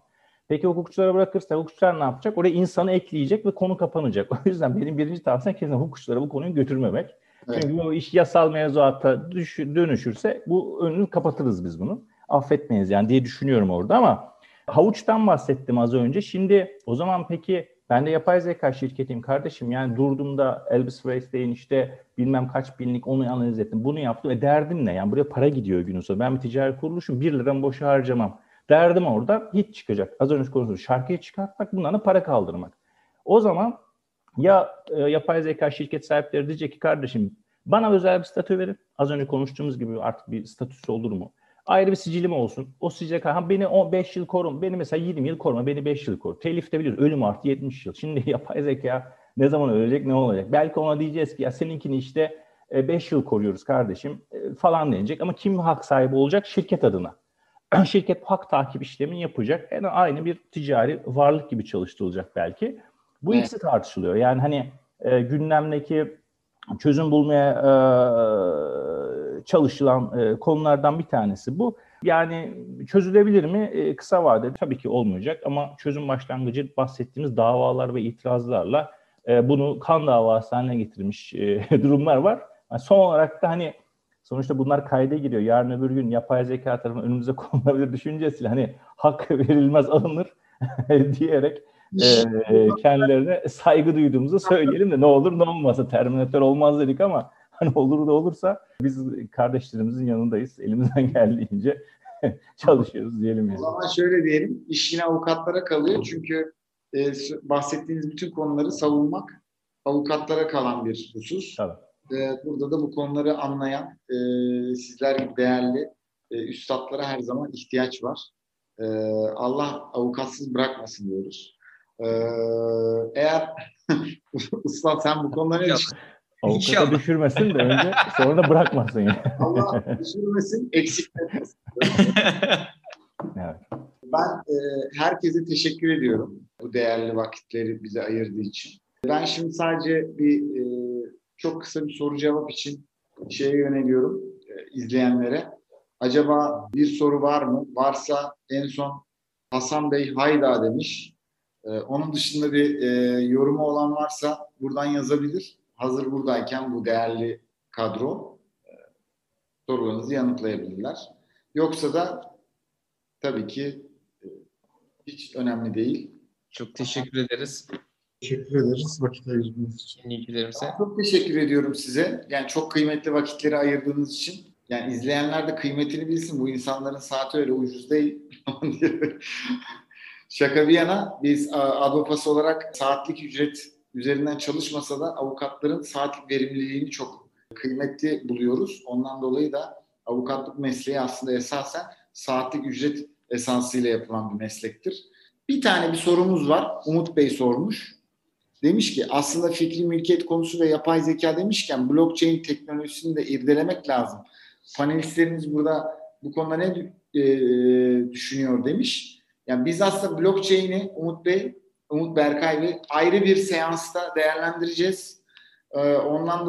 Peki hukukçulara bırakırsa hukukçular ne yapacak? Oraya insanı ekleyecek ve konu kapanacak. O yüzden benim birinci tavsiyem kesin hukukçulara bu konuyu götürmemek. Evet. Çünkü bu iş yasal mevzuata düş, dönüşürse bu önünü kapatırız biz bunu. Affetmeyiz yani diye düşünüyorum orada ama havuçtan bahsettim az önce. Şimdi o zaman peki ben de yapay zeka şirketiyim kardeşim. Yani durduğumda Elvis Presley'in işte bilmem kaç binlik onu analiz ettim. Bunu yaptım. E derdim ne? Yani buraya para gidiyor günün sonunda. Ben bir ticari kuruluşum. Bir liram boşa harcamam. Derdim orada hit çıkacak. Az önce konuştuğumuz şarkıyı çıkartmak, bundan para kaldırmak. O zaman ya e, yapay zeka şirket sahipleri diyecek ki kardeşim bana özel bir statü verin. Az önce konuştuğumuz gibi artık bir statüsü olur mu? Ayrı bir sicilim olsun. O sicile ha beni 5 yıl korun. Beni mesela 20 yıl koruma. Beni 5 yıl koru. Telif de biliyoruz. Ölüm artı 70 yıl. Şimdi yapay zeka ne zaman ölecek ne olacak? Belki ona diyeceğiz ki ya seninkini işte 5 yıl koruyoruz kardeşim e, falan denecek. Ama kim hak sahibi olacak? Şirket adına. Şirket hak takip işlemini yapacak. Yani aynı bir ticari varlık gibi çalıştırılacak belki. Bu evet. ikisi tartışılıyor. Yani hani e, gündemdeki çözüm bulmaya e, çalışılan e, konulardan bir tanesi bu. Yani çözülebilir mi? E, kısa vadede tabii ki olmayacak ama çözüm başlangıcı bahsettiğimiz davalar ve itirazlarla e, bunu kan davası haline getirmiş e, durumlar var. Yani son olarak da hani sonuçta bunlar kayda giriyor. Yarın öbür gün yapay zeka tarafından önümüze konulabilir düşüncesiyle hani hak verilmez alınır diyerek e, kendilerine saygı duyduğumuzu söyleyelim de ne olur ne olmazsa Terminator olmaz dedik ama hani olur da olursa biz kardeşlerimizin yanındayız. Elimizden geldiğince çalışıyoruz diyelim yani. O zaman şöyle diyelim, iş yine avukatlara kalıyor çünkü e, bahsettiğiniz bütün konuları savunmak avukatlara kalan bir husus. Tabii. E, burada da bu konuları anlayan e, sizler gibi değerli e, üstadlara her zaman ihtiyaç var. E, Allah avukatsız bırakmasın diyoruz. E, eğer Usta sen bu konuları ne Avukata İnşallah. düşürmesin de önce sonra da bırakmasın yani. Allah düşürmesin, eksik etmesin. evet. Ben e, herkese teşekkür ediyorum bu değerli vakitleri bize ayırdığı için. Ben şimdi sadece bir e, çok kısa bir soru cevap için şeye yöneliyorum e, izleyenlere. Acaba bir soru var mı? Varsa en son Hasan Bey hayda demiş. E, onun dışında bir e, yorumu olan varsa buradan yazabilir hazır buradayken bu değerli kadro e, sorularınızı yanıtlayabilirler. Yoksa da tabii ki e, hiç önemli değil. Çok teşekkür ederiz. Teşekkür ederiz vakit ayırdığınız için. İlgilerimize. Çok teşekkür ediyorum size. Yani çok kıymetli vakitleri ayırdığınız için. Yani izleyenler de kıymetini bilsin. Bu insanların saati öyle ucuz değil. Şaka bir yana biz Advopas olarak saatlik ücret üzerinden çalışmasa da avukatların saatlik verimliliğini çok kıymetli buluyoruz. Ondan dolayı da avukatlık mesleği aslında esasen saatlik ücret esansıyla yapılan bir meslektir. Bir tane bir sorumuz var. Umut Bey sormuş. Demiş ki aslında fikri mülkiyet konusu ve yapay zeka demişken blockchain teknolojisini de irdelemek lazım. Panelistlerimiz burada bu konuda ne e, düşünüyor demiş. Yani biz aslında blockchain'i Umut Bey, Umut Berkay Bey ayrı bir seansta değerlendireceğiz. Ee, ondan dolayı